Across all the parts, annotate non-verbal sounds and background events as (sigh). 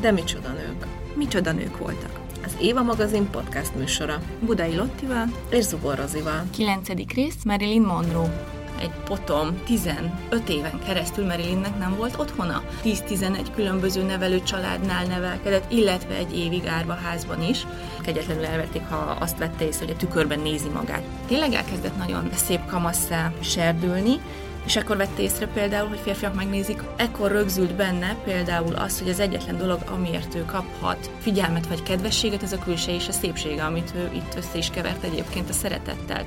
De micsoda nők. Micsoda nők voltak. Az Éva magazin podcast műsora. Budai Lottival És Zubor Rozival. 9. rész Marilyn Monroe. Egy potom 15 éven keresztül Marilynnek nem volt otthona. 10-11 különböző nevelő családnál nevelkedett, illetve egy évig árvaházban is. Kegyetlenül elvették, ha azt vette észre, hogy a tükörben nézi magát. Tényleg elkezdett nagyon szép kamasszá serdülni, és akkor vette észre például, hogy férfiak megnézik, ekkor rögzült benne például az, hogy az egyetlen dolog, amiért ő kaphat figyelmet vagy kedvességet, az a külső és a szépsége, amit ő itt össze is kevert egyébként a szeretettel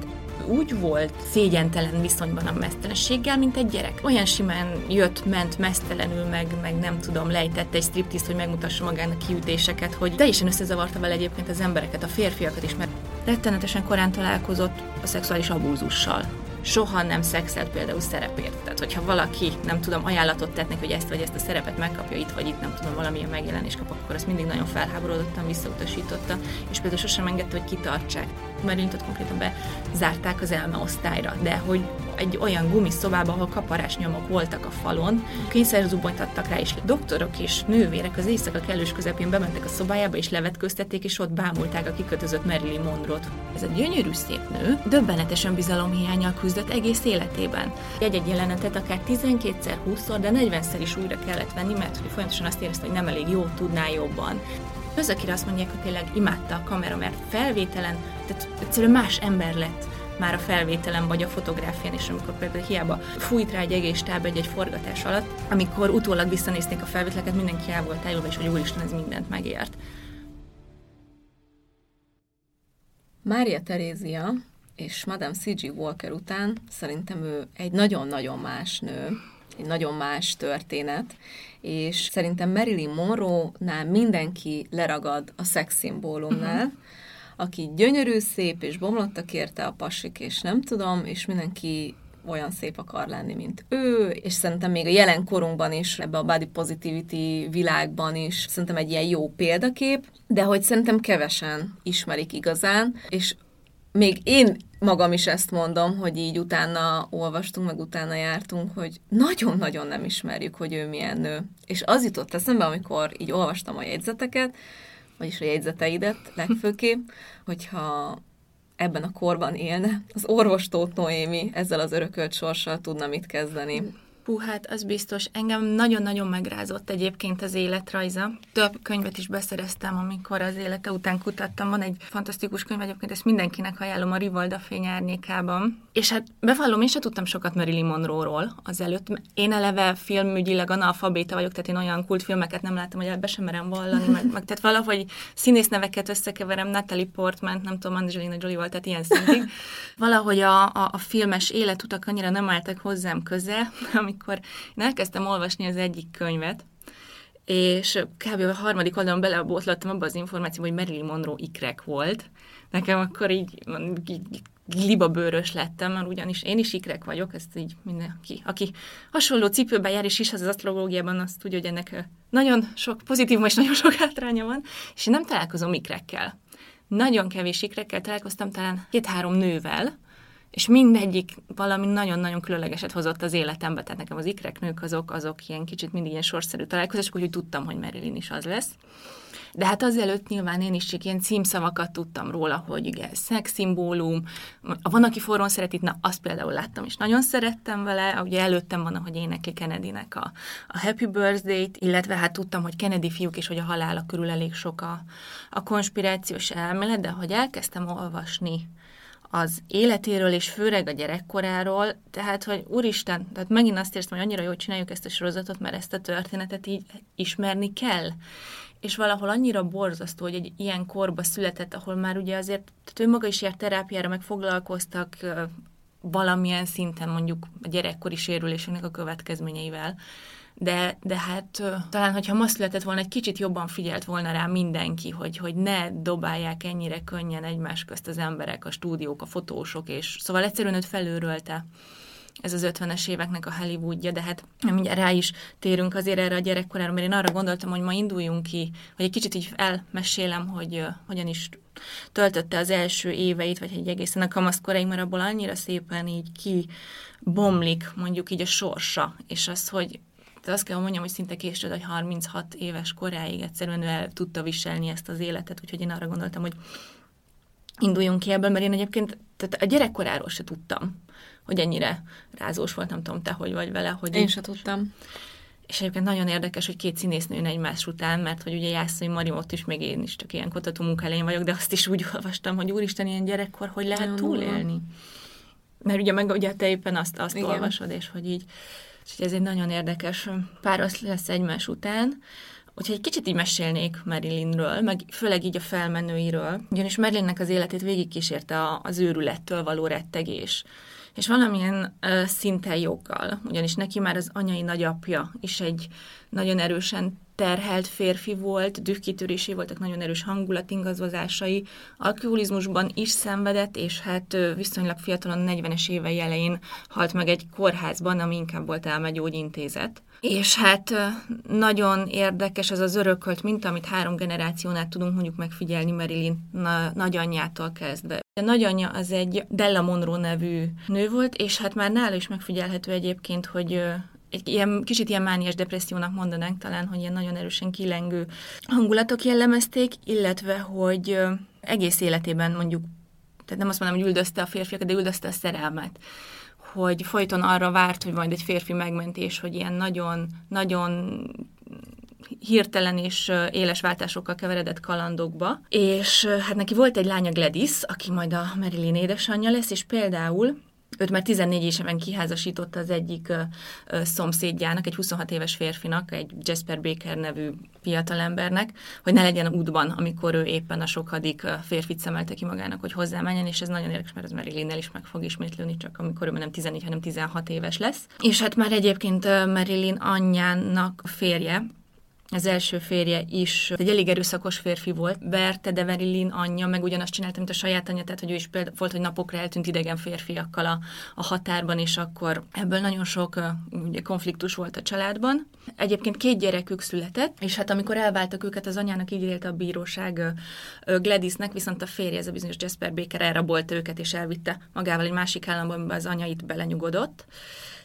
úgy volt szégyentelen viszonyban a mesztelenséggel, mint egy gyerek. Olyan simán jött, ment mesztelenül, meg, meg nem tudom, lejtett egy striptiszt, hogy megmutassa magának kiütéseket, hogy teljesen összezavarta vele egyébként az embereket, a férfiakat is, mert rettenetesen korán találkozott a szexuális abúzussal soha nem szexelt például szerepért. Tehát, hogyha valaki, nem tudom, ajánlatot tett neki, hogy ezt vagy ezt a szerepet megkapja itt vagy itt, nem tudom, valamilyen megjelenés kap, akkor azt mindig nagyon felháborodottan visszautasította, és például sosem engedte, hogy kitartsák. Merintot konkrétan bezárták az elme osztályra, de hogy egy olyan gumiszobába, ahol kaparás nyomok voltak a falon, kényszerzubonyt adtak rá, és doktorok és nővérek az éjszaka kellős közepén bementek a szobájába, és levetköztették, és ott bámulták a kikötözött Marilyn Monroe-t. Ez a gyönyörű szép nő döbbenetesen bizalomhiányal küzdött egész életében. Egy-egy jelenetet akár 12-szer, 20-szor, de 40-szer is újra kellett venni, mert hogy folyamatosan azt érezte, hogy nem elég jó, tudná jobban. Az, akire azt mondják, hogy tényleg imádta a kamera, mert felvételen, tehát egyszerűen más ember lett már a felvételen vagy a fotográfián is, amikor például hiába fújt rá egy egész táb egy, egy forgatás alatt, amikor utólag visszanézték a felvételeket, mindenki el volt eljövő, és hogy úristen, ez mindent megért. Mária Terézia és Madame C.G. Walker után szerintem ő egy nagyon-nagyon más nő, egy nagyon más történet, és szerintem Marilyn Monroe-nál mindenki leragad a szexszimbólumnál, uh-huh aki gyönyörű, szép, és bomlottak érte a pasik, és nem tudom, és mindenki olyan szép akar lenni, mint ő, és szerintem még a jelen korunkban is, ebbe a body positivity világban is szerintem egy ilyen jó példakép, de hogy szerintem kevesen ismerik igazán, és még én magam is ezt mondom, hogy így utána olvastunk, meg utána jártunk, hogy nagyon-nagyon nem ismerjük, hogy ő milyen nő. És az jutott eszembe, amikor így olvastam a jegyzeteket, vagyis a jegyzeteidet legfőképp, (laughs) hogyha ebben a korban élne, az orvos Tóth Noémi ezzel az örökölt sorssal tudna mit kezdeni. Hú, hát az biztos. Engem nagyon-nagyon megrázott egyébként az életrajza. Több könyvet is beszereztem, amikor az élete után kutattam. Van egy fantasztikus könyv, egyébként ezt mindenkinek ajánlom a Rivalda fényárnyékában. És hát bevallom, én sem tudtam sokat Marilyn Monroe-ról azelőtt. Én eleve filmügyileg analfabéta vagyok, tehát én olyan kultfilmeket nem láttam, hogy ebbe sem merem vallani, meg, meg tehát valahogy színészneveket összekeverem, Natalie Portman, nem tudom, Angelina Jolie volt, tehát ilyen szintig. Valahogy a, a, a filmes életutak annyira nem álltak hozzám közel, (laughs) amikor én elkezdtem olvasni az egyik könyvet, és kb. a harmadik oldalon belebotlottam abba az információba, hogy Marilyn Monroe ikrek volt. Nekem akkor így, így libabőrös lettem, mert ugyanis én is ikrek vagyok, ezt így mindenki, aki hasonló cipőben jár és is az asztrológiában, azt tudja, hogy ennek nagyon sok pozitív és nagyon sok hátránya van, és én nem találkozom ikrekkel. Nagyon kevés ikrekkel találkoztam, talán két-három nővel, és mindegyik valami nagyon-nagyon különlegeset hozott az életembe, tehát nekem az ikreknők azok, azok ilyen kicsit mindig ilyen sorszerű találkozások, úgyhogy tudtam, hogy Marilyn is az lesz. De hát azelőtt nyilván én is csak ilyen címszavakat tudtam róla, hogy igen, szexszimbólum. Van, aki forrón szeretít, na azt például láttam, és nagyon szerettem vele. Ugye előttem van, ahogy énekli Kennedynek a, a Happy Birthday-t, illetve hát tudtam, hogy Kennedy fiúk és hogy a halála körül elég sok a, a konspirációs elmélet, de hogy elkezdtem olvasni az életéről, és főleg a gyerekkoráról, tehát, hogy úristen, tehát megint azt érzem, hogy annyira jól csináljuk ezt a sorozatot, mert ezt a történetet így ismerni kell. És valahol annyira borzasztó, hogy egy ilyen korba született, ahol már ugye azért, tehát ő maga is járt terápiára, meg foglalkoztak valamilyen szinten mondjuk a gyerekkori sérülésének a következményeivel. De, de hát talán, hogyha ma született volna, egy kicsit jobban figyelt volna rá mindenki, hogy, hogy ne dobálják ennyire könnyen egymás közt az emberek, a stúdiók, a fotósok, és szóval egyszerűen őt felőrölte ez az 50-es éveknek a Hollywoodja, de hát mindjárt rá is térünk azért erre a gyerekkorára, mert én arra gondoltam, hogy ma induljunk ki, hogy egy kicsit így elmesélem, hogy uh, hogyan is töltötte az első éveit, vagy egy egészen a kamaszkoraig, mert abból annyira szépen így ki bomlik mondjuk így a sorsa, és az, hogy de azt kell mondjam, hogy szinte később, hogy 36 éves koráig egyszerűen ő el tudta viselni ezt az életet, úgyhogy én arra gondoltam, hogy induljunk ki ebből, mert én egyébként tehát a gyerekkoráról se tudtam, hogy ennyire rázós voltam, tudom te, hogy vagy vele. Hogy én így... se tudtam. És egyébként nagyon érdekes, hogy két színésznő jön egymás után, mert hogy ugye Jászai Mari ott is, még én is csak ilyen kutató munka vagyok, de azt is úgy (laughs) olvastam, hogy úristen, ilyen gyerekkor, hogy lehet túlélni. Mert ugye meg ugye te éppen azt, azt olvasod, és hogy így és ez egy nagyon érdekes páros lesz egymás után. Úgyhogy egy kicsit így mesélnék Marilynről, meg főleg így a felmenőiről, ugyanis Marilynnek az életét végigkísérte az őrülettől való rettegés. És valamilyen uh, szinten joggal, ugyanis neki már az anyai nagyapja is egy nagyon erősen terhelt férfi volt, dühkitörésé voltak nagyon erős hangulatingazozásai, alkoholizmusban is szenvedett, és hát viszonylag fiatalon, 40-es évei elején halt meg egy kórházban, ami inkább volt elmegyógyintézet. És hát nagyon érdekes ez az örökölt mint amit három generációnál tudunk mondjuk megfigyelni Marilyn na, nagyanyjától kezdve. A nagyanyja az egy Della Monroe nevű nő volt, és hát már nála is megfigyelhető egyébként, hogy egy ilyen, kicsit ilyen mániás depressziónak mondanánk talán, hogy ilyen nagyon erősen kilengő hangulatok jellemezték, illetve, hogy egész életében mondjuk, tehát nem azt mondom, hogy üldözte a férfiakat, de üldözte a szerelmet hogy folyton arra várt, hogy majd egy férfi megmentés, hogy ilyen nagyon, nagyon hirtelen és éles váltásokkal keveredett kalandokba. És hát neki volt egy lánya Gladys, aki majd a Marilyn édesanyja lesz, és például Őt már 14 évesen kiházasította az egyik szomszédjának, egy 26 éves férfinak, egy Jasper Baker nevű fiatalembernek, hogy ne legyen útban, amikor ő éppen a sokadik férfit szemelte ki magának, hogy hozzámenjen, és ez nagyon érdekes, mert az marilyn is meg fog ismétlődni, csak amikor ő nem 14, hanem 16 éves lesz. És hát már egyébként Marilyn anyjának férje, az első férje is egy elég erőszakos férfi volt, Berte de Verilin anyja, meg ugyanazt csinálta, mint a saját anyja, tehát hogy ő is például volt, hogy napokra eltűnt idegen férfiakkal a, a határban, és akkor ebből nagyon sok ugye, konfliktus volt a családban. Egyébként két gyerekük született, és hát amikor elváltak őket, az anyának így élte a bíróság Gladysnek, viszont a férje, ez a bizonyos Jasper Baker elrabolta őket, és elvitte magával egy másik államba, amiben az anyait belenyugodott.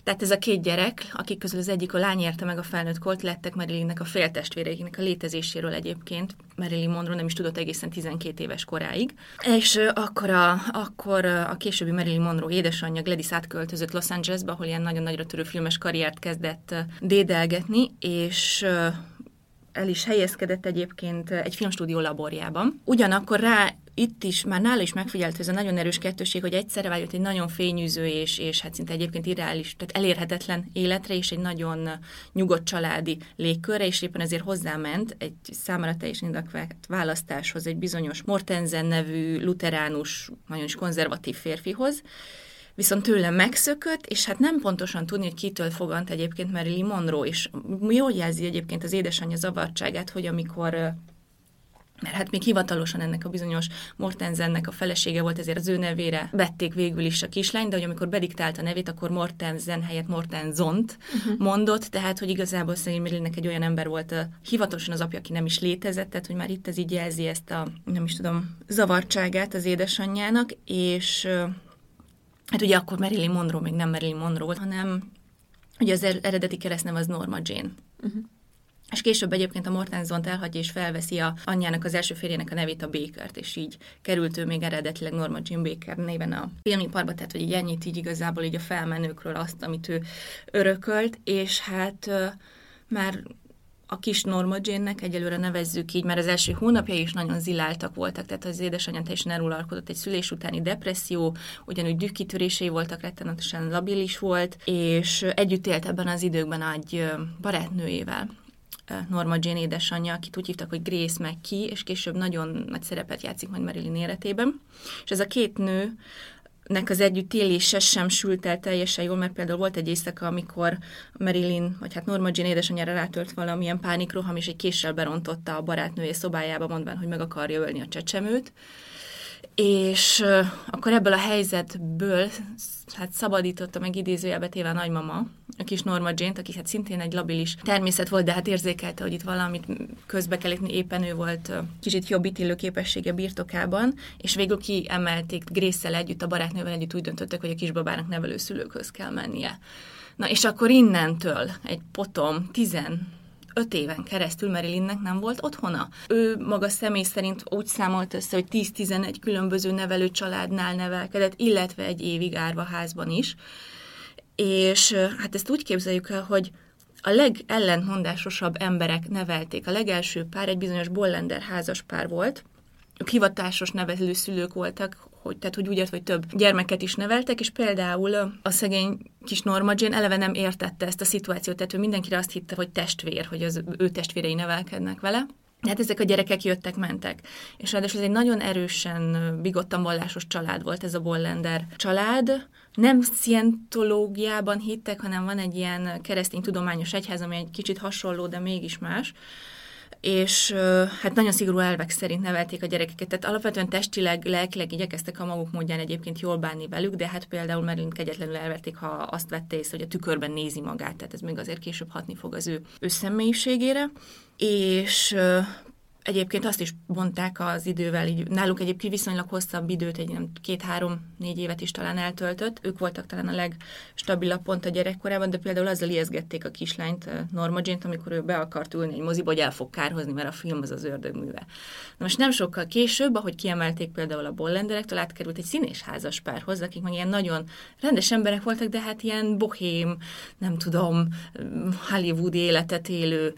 Tehát ez a két gyerek, akik közül az egyik a lány érte meg a felnőtt kolt, lettek Marilynnek a féltestvéreinek a létezéséről egyébként. Marilyn Monroe nem is tudott egészen 12 éves koráig. És akkor a, akkor a későbbi Marilyn Monroe édesanyja Gladys átköltözött Los Angelesbe, ahol ilyen nagyon nagyra törő filmes karriert kezdett dédelgetni, és el is helyezkedett egyébként egy filmstúdió laborjában. Ugyanakkor rá itt is, már nála is megfigyelt ez a nagyon erős kettőség, hogy egyszerre vágyott egy nagyon fényűző és, és hát szinte egyébként irreális, tehát elérhetetlen életre, és egy nagyon nyugodt családi légkörre, és éppen ezért hozzáment egy számára teljesen indakvált választáshoz egy bizonyos Mortensen nevű luteránus, nagyon is konzervatív férfihoz, viszont tőlem megszökött, és hát nem pontosan tudni, hogy kitől fogant egyébként Marilyn Monroe, és jól jelzi egyébként az édesanyja zavartságát, hogy amikor mert hát még hivatalosan ennek a bizonyos Mortensennek a felesége volt, ezért az ő nevére vették végül is a kislány, de hogy amikor bediktált a nevét, akkor Mortensen helyett Mortenzont uh-huh. mondott, tehát hogy igazából szerintem egy olyan ember volt uh, hivatalosan az apja, aki nem is létezett, tehát hogy már itt ez így jelzi ezt a, nem is tudom, zavartságát az édesanyjának, és hát ugye akkor Marilyn Monroe még nem Marilyn Monroe volt, hanem ugye az er-, eredeti keresztnev az Norma Jane. Uh-huh. és később egyébként a Mortenzont elhagyja és felveszi a anyjának az első férjének a nevét, a Bakert, és így került ő még eredetileg Norma Jean Baker néven a filmiparba, tehát hogy így ennyit így igazából így a felmenőkről azt, amit ő örökölt, és hát már a kis Norma Jane-nek egyelőre nevezzük így, mert az első hónapjai is nagyon ziláltak voltak, tehát az édesanyja teljesen elulalkodott egy szülés utáni depresszió, ugyanúgy dühkitörései voltak, rettenetesen labilis volt, és együtt élt ebben az időkben egy barátnőjével, Norma Jane édesanyja, akit úgy hívtak, hogy Grace McKee, és később nagyon nagy szerepet játszik majd Marilyn életében. És ez a két nő nek az élése sem sült el teljesen jól, mert például volt egy éjszaka, amikor Marilyn, vagy hát Norma Jean édesanyjára rátört valamilyen pánikroham, és egy késsel berontotta a barátnője szobájába, mondván, hogy meg akarja ölni a csecsemőt. És akkor ebből a helyzetből hát szabadította meg idézőjelbe téve a nagymama, a kis Norma Jane-t, aki hát szintén egy labilis természet volt, de hát érzékelte, hogy itt valamit közbe kell lépni, éppen ő volt kicsit jobb ítélő képessége birtokában, és végül kiemelték Grace-szel együtt, a barátnővel együtt úgy döntöttek, hogy a kisbabának nevelőszülőkhöz kell mennie. Na és akkor innentől egy potom, tizen öt éven keresztül Marilynnek nem volt otthona. Ő maga személy szerint úgy számolt össze, hogy 10-11 különböző nevelő családnál nevelkedett, illetve egy évig árvaházban is. És hát ezt úgy képzeljük el, hogy a legellentmondásosabb emberek nevelték. A legelső pár egy bizonyos Bollender házas pár volt, ők hivatásos nevelő szülők voltak, hogy, tehát, hogy úgy ért, hogy több gyermeket is neveltek, és például a szegény kis Norma Jane eleve nem értette ezt a szituációt, tehát ő mindenkire azt hitte, hogy testvér, hogy az ő testvérei nevelkednek vele. Hát ezek a gyerekek jöttek, mentek. És ráadásul ez egy nagyon erősen bigottan vallásos család volt ez a Bollender család. Nem szientológiában hittek, hanem van egy ilyen keresztény tudományos egyház, ami egy kicsit hasonló, de mégis más és hát nagyon szigorú elvek szerint nevelték a gyerekeket. Tehát alapvetően testileg, lelkileg igyekeztek a maguk módján egyébként jól bánni velük, de hát például Marilyn kegyetlenül elverték, ha azt vette észre, hogy a tükörben nézi magát, tehát ez még azért később hatni fog az ő, ő személyiségére. És Egyébként azt is mondták az idővel, így náluk egyébként viszonylag hosszabb időt, egy nem két-három-négy évet is talán eltöltött. Ők voltak talán a legstabilabb pont a gyerekkorában, de például azzal ijeszgették a kislányt, eh, Norma Jane-t, amikor ő be akart ülni egy moziba, hogy el fog kárhozni, mert a film az az ördögműve. Na most nem sokkal később, ahogy kiemelték például a Bollenderektől, átkerült egy színés házas párhoz, akik meg ilyen nagyon rendes emberek voltak, de hát ilyen bohém, nem tudom, Hollywood életet élő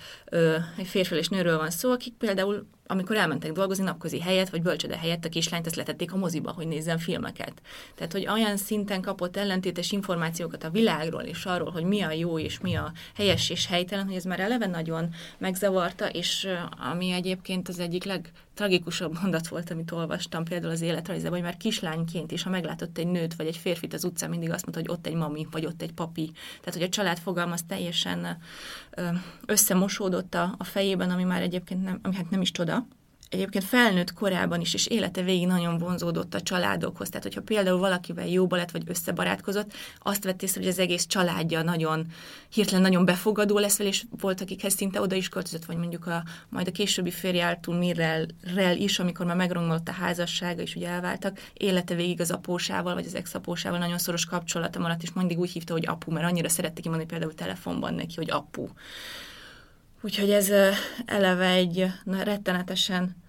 egy férfi és nőről van szó, akik például whole amikor elmentek dolgozni napközi helyet, vagy bölcsöde helyett a kislányt, ezt letették a moziba, hogy nézzen filmeket. Tehát, hogy olyan szinten kapott ellentétes információkat a világról és arról, hogy mi a jó és mi a helyes és helytelen, hogy ez már eleve nagyon megzavarta, és ami egyébként az egyik legtragikusabb mondat volt, amit olvastam például az életrajzában, hogy már kislányként is, ha meglátott egy nőt vagy egy férfit az utcán, mindig azt mondta, hogy ott egy mami, vagy ott egy papi. Tehát, hogy a család fogalmaz teljesen összemosódott a, a fejében, ami már egyébként nem, hát nem is csoda, egyébként felnőtt korában is, és élete végig nagyon vonzódott a családokhoz. Tehát, hogyha például valakivel jóba lett, vagy összebarátkozott, azt vett észre, hogy az egész családja nagyon hirtelen nagyon befogadó lesz és volt, akikhez szinte oda is költözött, vagy mondjuk a, majd a későbbi férjáltul Mirrel is, amikor már megromlott a házassága, és ugye elváltak, élete végig az apósával, vagy az ex-apósával nagyon szoros kapcsolata maradt, és mindig úgy hívta, hogy apu, mert annyira szerette kimondani például telefonban neki, hogy apu. Úgyhogy ez eleve egy na, rettenetesen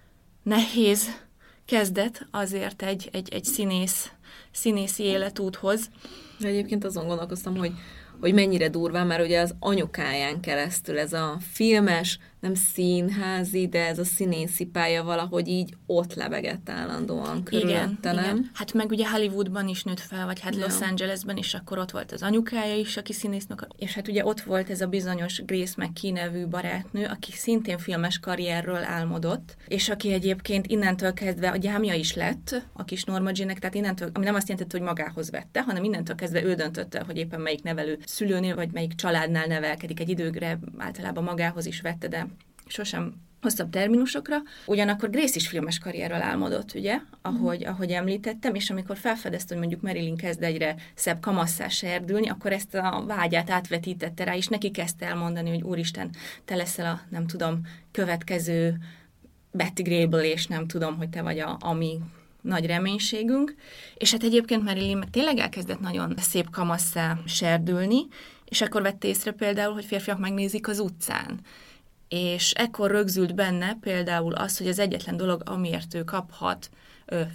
nehéz kezdet azért egy, egy, egy színész, színészi életúthoz. De egyébként azon gondolkoztam, hogy, hogy mennyire durván, mert ugye az anyukáján keresztül ez a filmes, nem színházi, de ez a színészi pálya valahogy így ott lebegett állandóan körülötte, igen, nem? Igen. Hát meg ugye Hollywoodban is nőtt fel, vagy hát ja. Los Angelesben is, akkor ott volt az anyukája is, aki színésznök, és hát ugye ott volt ez a bizonyos Grace McKee nevű barátnő, aki szintén filmes karrierről álmodott, és aki egyébként innentől kezdve a gyámja is lett, a kis Norma Jean-nek, tehát innentől, ami nem azt jelenti, hogy magához vette, hanem innentől kezdve ő döntötte, hogy éppen melyik nevelő szülőnél, vagy melyik családnál nevelkedik egy időgre, általában magához is vette, de sosem hosszabb terminusokra. Ugyanakkor Grace is filmes karrierről álmodott, ugye, ahogy, mm. ahogy említettem, és amikor felfedezte, hogy mondjuk Marilyn kezd egyre szebb kamasszá serdülni, akkor ezt a vágyát átvetítette rá, és neki kezdte elmondani, hogy úristen, te leszel a, nem tudom, következő Betty Grable, és nem tudom, hogy te vagy a, ami nagy reménységünk. És hát egyébként Marilyn meg tényleg elkezdett nagyon szép kamasszá serdülni, és akkor vette észre például, hogy férfiak megnézik az utcán és ekkor rögzült benne például az, hogy az egyetlen dolog, amiért ő kaphat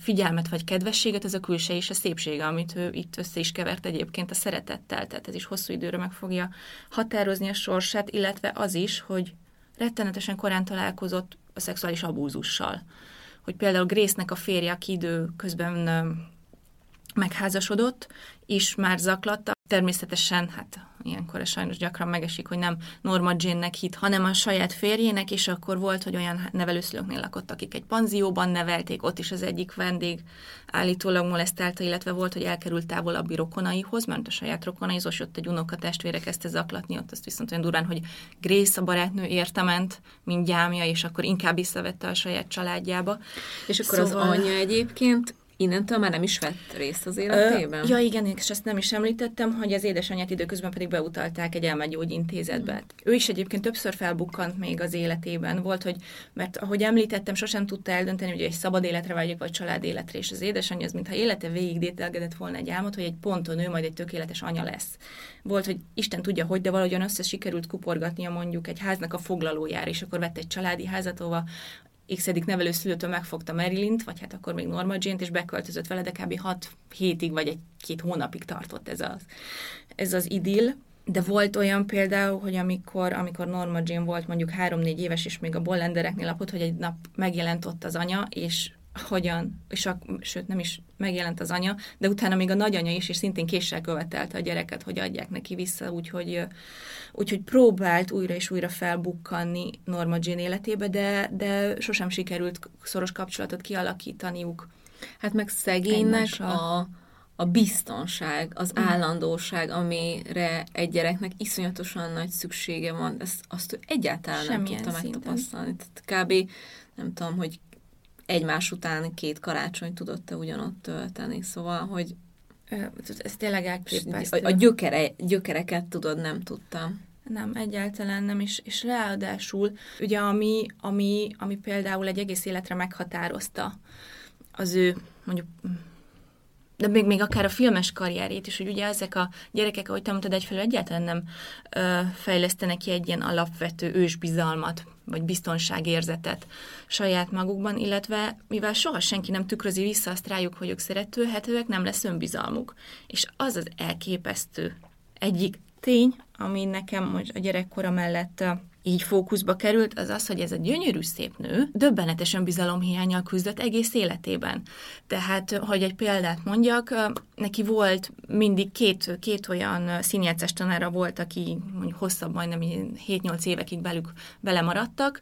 figyelmet vagy kedvességet, ez a külső és a szépsége, amit ő itt össze is kevert egyébként a szeretettel, tehát ez is hosszú időre meg fogja határozni a sorsát, illetve az is, hogy rettenetesen korán találkozott a szexuális abúzussal. Hogy például Grace-nek a férje, aki idő közben megházasodott, és már zaklatta. Természetesen, hát ilyenkor sajnos gyakran megesik, hogy nem Norma Jane-nek hit, hanem a saját férjének, és akkor volt, hogy olyan nevelőszülőknél lakott, akik egy panzióban nevelték, ott is az egyik vendég állítólag molesztálta, illetve volt, hogy elkerült távolabbi rokonaihoz, mert a saját rokonaizós, ott egy unoka testvére kezdte zaklatni, ott azt viszont olyan durván, hogy Grace a barátnő értement, mint gyámja, és akkor inkább visszavette a saját családjába. És akkor szóval... az anyja egyébként Innentől már nem is vett részt az életében? Ö, ja igen, és ezt nem is említettem, hogy az édesanyját időközben pedig beutalták egy elmegyógyintézetbe. Mm. Ő is egyébként többször felbukkant még az életében. Volt, hogy, mert ahogy említettem, sosem tudta eldönteni, hogy egy szabad életre vágyik, vagy család életre, és az édesanyja az, mintha élete végig dételgedett volna egy álmot, hogy egy ponton ő majd egy tökéletes anya lesz. Volt, hogy Isten tudja, hogy, de valahogyan össze sikerült kuporgatnia mondjuk egy háznak a foglalójára, és akkor vett egy családi házat, ahova x nevelőszülőtől megfogta Marilyn-t, vagy hát akkor még Norma Jane-t, és beköltözött vele, de kb. 6 hétig vagy egy-két hónapig tartott ez az, ez az idill. De volt olyan például, hogy amikor, amikor Norma Jane volt mondjuk három-négy éves, és még a bollendereknél lapott, hogy egy nap megjelent ott az anya, és hogyan, és a, sőt nem is megjelent az anya, de utána még a nagyanya is, és szintén késsel követelte a gyereket, hogy adják neki vissza, úgyhogy, úgyhogy próbált újra és újra felbukkanni Norma Jean életébe, de, de sosem sikerült szoros kapcsolatot kialakítaniuk. Hát meg szegénynek a, a biztonság, az mm. állandóság, amire egy gyereknek iszonyatosan nagy szüksége van, ezt, azt ő egyáltalán Semmilyen nem tudta megtapasztalni. Tehát kb. nem tudom, hogy egymás után két karácsony tudott-e ugyanott tölteni. Szóval, hogy ez tényleg elképesztő. A, a gyökere, gyökereket tudod, nem tudtam. Nem, egyáltalán nem, és, és ráadásul ugye ami, ami, ami például egy egész életre meghatározta az ő mondjuk de még, még akár a filmes karrierét is, hogy ugye ezek a gyerekek, ahogy te mondtad, egyfelől egyáltalán nem ö, fejlesztenek ki egy ilyen alapvető ősbizalmat, vagy biztonságérzetet saját magukban, illetve mivel soha senki nem tükrözi vissza azt rájuk, hogy ők szeretőhetőek, nem lesz önbizalmuk. És az az elképesztő egyik tény, ami nekem most a gyerekkora mellett így fókuszba került, az az, hogy ez a gyönyörű szép nő döbbenetesen bizalomhiányjal küzdött egész életében. Tehát, hogy egy példát mondjak, neki volt mindig két, két olyan színjátszás tanára volt, aki mondjuk hosszabb, majdnem 7-8 évekig belük belemaradtak,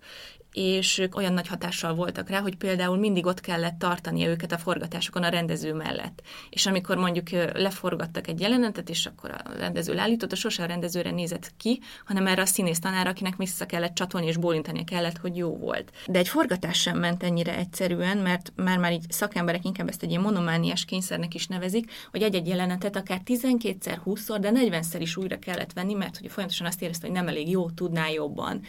és ők olyan nagy hatással voltak rá, hogy például mindig ott kellett tartania őket a forgatásokon a rendező mellett. És amikor mondjuk leforgattak egy jelenetet, és akkor a rendező leállította, sose a rendezőre nézett ki, hanem erre a színész tanára, akinek vissza kellett csatolni és bólintani kellett, hogy jó volt. De egy forgatás sem ment ennyire egyszerűen, mert már már így szakemberek inkább ezt egy ilyen monomániás kényszernek is nevezik, hogy egy-egy jelenetet akár 12-szer, 20-szor, de 40-szer is újra kellett venni, mert hogy folyamatosan azt érezte, hogy nem elég jó, tudná jobban.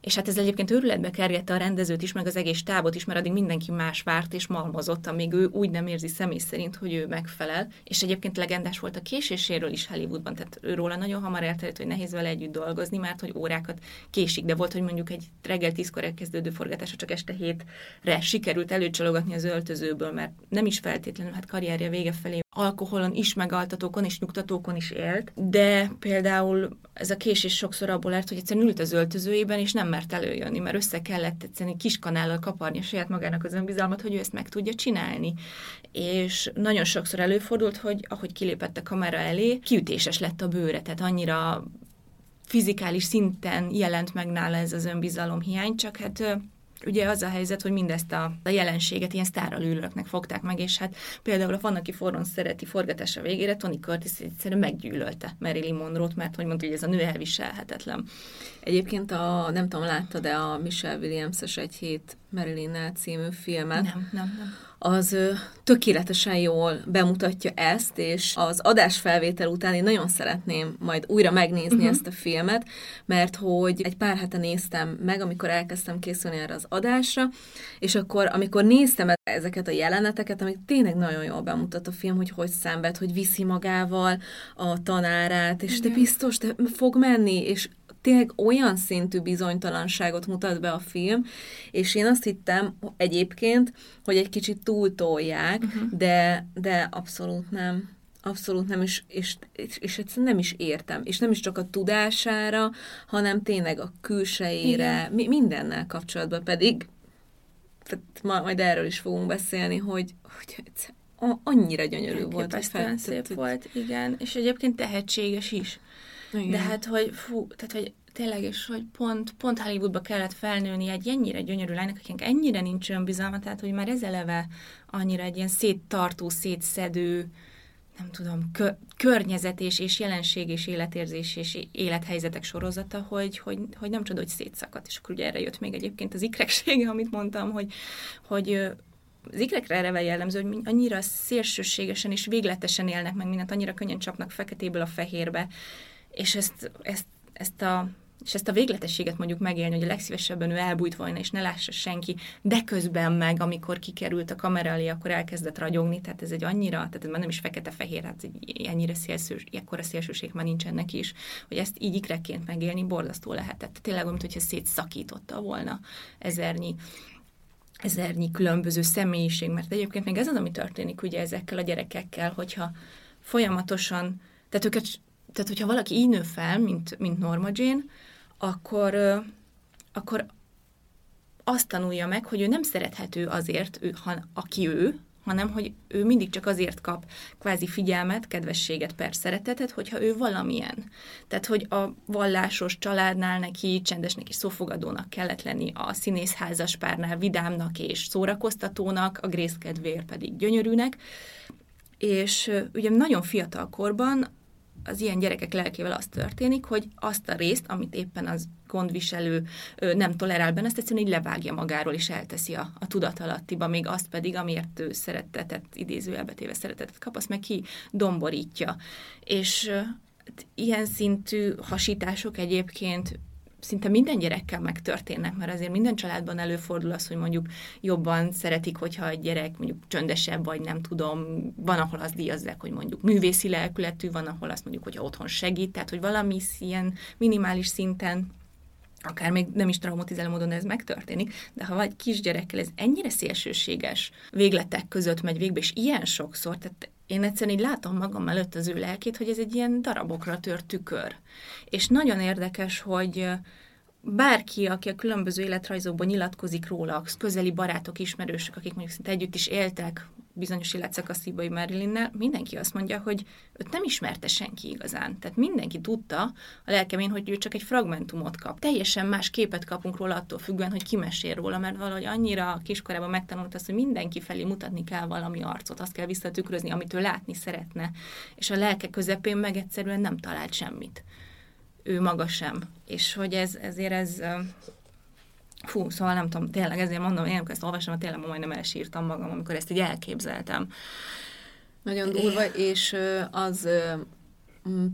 És hát ez egyébként őrületbe kergette a rendezőt is, meg az egész tábot is, mert addig mindenki más várt és malmozott, amíg ő úgy nem érzi személy szerint, hogy ő megfelel. És egyébként legendás volt a késéséről is Hollywoodban, tehát őróla nagyon hamar elterjedt, hogy nehéz vele együtt dolgozni, mert hogy órákat késik, de volt, hogy mondjuk egy reggel tízkor elkezdődő forgatása csak este hétre sikerült előcsalogatni az öltözőből, mert nem is feltétlenül, hát karrierje vége felé alkoholon is, megaltatókon és nyugtatókon is élt, de például ez a késés sokszor abból lett, hogy egyszerűen ült az öltözőjében, és nem mert előjönni, mert össze kellett egyszerűen kis kanállal kaparni saját magának az önbizalmat, hogy ő ezt meg tudja csinálni. És nagyon sokszor előfordult, hogy ahogy kilépett a kamera elé, kiütéses lett a bőre, tehát annyira fizikális szinten jelent meg nála ez az önbizalom hiány, csak hát Ugye az a helyzet, hogy mindezt a, a jelenséget ilyen sztáralőlőknek fogták meg, és hát például a Van, aki forron szereti forgatása végére, Tony Curtis egyszerűen meggyűlölte Marilyn Monroe-t, mert hogy mondta, hogy ez a nő elviselhetetlen. Egyébként a, nem tudom, látta, de a Michelle Williams-es egy hét marilyn című filmet. Nem, nem, nem az tökéletesen jól bemutatja ezt, és az adásfelvétel után én nagyon szeretném majd újra megnézni uh-huh. ezt a filmet, mert hogy egy pár hete néztem meg, amikor elkezdtem készülni erre az adásra, és akkor, amikor néztem ezeket a jeleneteket, amik tényleg nagyon jól bemutat a film, hogy hogy szenved, hogy viszi magával a tanárát, és Igen. te biztos, te fog menni, és tényleg olyan szintű bizonytalanságot mutat be a film, és én azt hittem egyébként, hogy egy kicsit túltolják, uh-huh. de, de abszolút nem. Abszolút nem, és, és, és, és egyszerűen nem is értem. És nem is csak a tudására, hanem tényleg a külsejére, mi, mindennel kapcsolatban pedig, tehát ma, majd erről is fogunk beszélni, hogy, hogy annyira gyönyörű volt. Elképesztően szép volt, igen. És egyébként tehetséges is. Igen. De hát, hogy fú, tehát, hogy tényleg, és hogy pont, pont Hollywoodba kellett felnőni egy ennyire gyönyörű lánynak, akinek ennyire nincs önbizalma, tehát, hogy már ez eleve annyira egy ilyen széttartó, szétszedő, nem tudom, kö, környezet és, és jelenség és életérzés és élethelyzetek sorozata, hogy, hogy, hogy nem csoda, hogy szétszakadt. És akkor ugye erre jött még egyébként az ikreksége, (laughs) amit mondtam, hogy, hogy az ikrekre erre jellemző, hogy annyira szélsőségesen és végletesen élnek meg mindent, annyira könnyen csapnak feketéből a fehérbe, és ezt, ezt, ezt a és ezt a végletességet mondjuk megélni, hogy a legszívesebben ő elbújt volna, és ne lássa senki, de közben meg, amikor kikerült a kamera elé, akkor elkezdett ragyogni, tehát ez egy annyira, tehát ez már nem is fekete-fehér, hát egy ennyire szélsős, ekkora szélsőség már nincsen neki is, hogy ezt így ikreként megélni borzasztó lehetett. Tényleg, mint hogyha szétszakította volna ezernyi ezernyi különböző személyiség, mert egyébként még ez az, ami történik ugye ezekkel a gyerekekkel, hogyha folyamatosan, tehát őket, tehát hogyha valaki így nő fel, mint, mint Norma Jane, akkor, akkor azt tanulja meg, hogy ő nem szerethető azért, ő, ha, aki ő, hanem hogy ő mindig csak azért kap kvázi figyelmet, kedvességet, per szeretetet, hogyha ő valamilyen. Tehát, hogy a vallásos családnál neki csendesnek és szófogadónak kellett lenni, a színészházas párnál vidámnak és szórakoztatónak, a grészkedvér pedig gyönyörűnek, és ugye nagyon fiatal korban az ilyen gyerekek lelkével az történik, hogy azt a részt, amit éppen az gondviselő nem tolerál benne, azt egyszerűen így levágja magáról, és elteszi a, a tudatalattiba, még azt pedig, amiért ő szeretetet, idézőjelbetéve szeretetet kap, azt meg ki domborítja. És ilyen szintű hasítások egyébként szinte minden gyerekkel megtörténnek, mert azért minden családban előfordul az, hogy mondjuk jobban szeretik, hogyha egy gyerek mondjuk csöndesebb, vagy nem tudom, van, ahol azt díjazzák, hogy mondjuk művészi lelkületű, van, ahol azt mondjuk, hogy otthon segít, tehát hogy valami ilyen minimális szinten akár még nem is traumatizáló módon ez megtörténik, de ha vagy kisgyerekkel ez ennyire szélsőséges végletek között megy végbe, és ilyen sokszor, tehát én egyszerűen így látom magam előtt az ő lelkét, hogy ez egy ilyen darabokra tört tükör. És nagyon érdekes, hogy bárki, aki a különböző életrajzokban nyilatkozik róla, közeli barátok, ismerősök, akik mondjuk szinte együtt is éltek bizonyos életszakaszíbai Marilynnel, mindenki azt mondja, hogy őt nem ismerte senki igazán. Tehát mindenki tudta a lelkemén, hogy ő csak egy fragmentumot kap. Teljesen más képet kapunk róla attól függően, hogy kimesél róla, mert valahogy annyira kiskorában megtanult azt, hogy mindenki felé mutatni kell valami arcot, azt kell visszatükrözni, amit ő látni szeretne. És a lelke közepén meg egyszerűen nem talált semmit. Ő maga sem. És hogy ez, ezért ez Fú, szóval nem tudom, tényleg ezért mondom, én amikor ezt olvasom, tényleg majdnem elsírtam magam, amikor ezt így elképzeltem. Nagyon durva, és az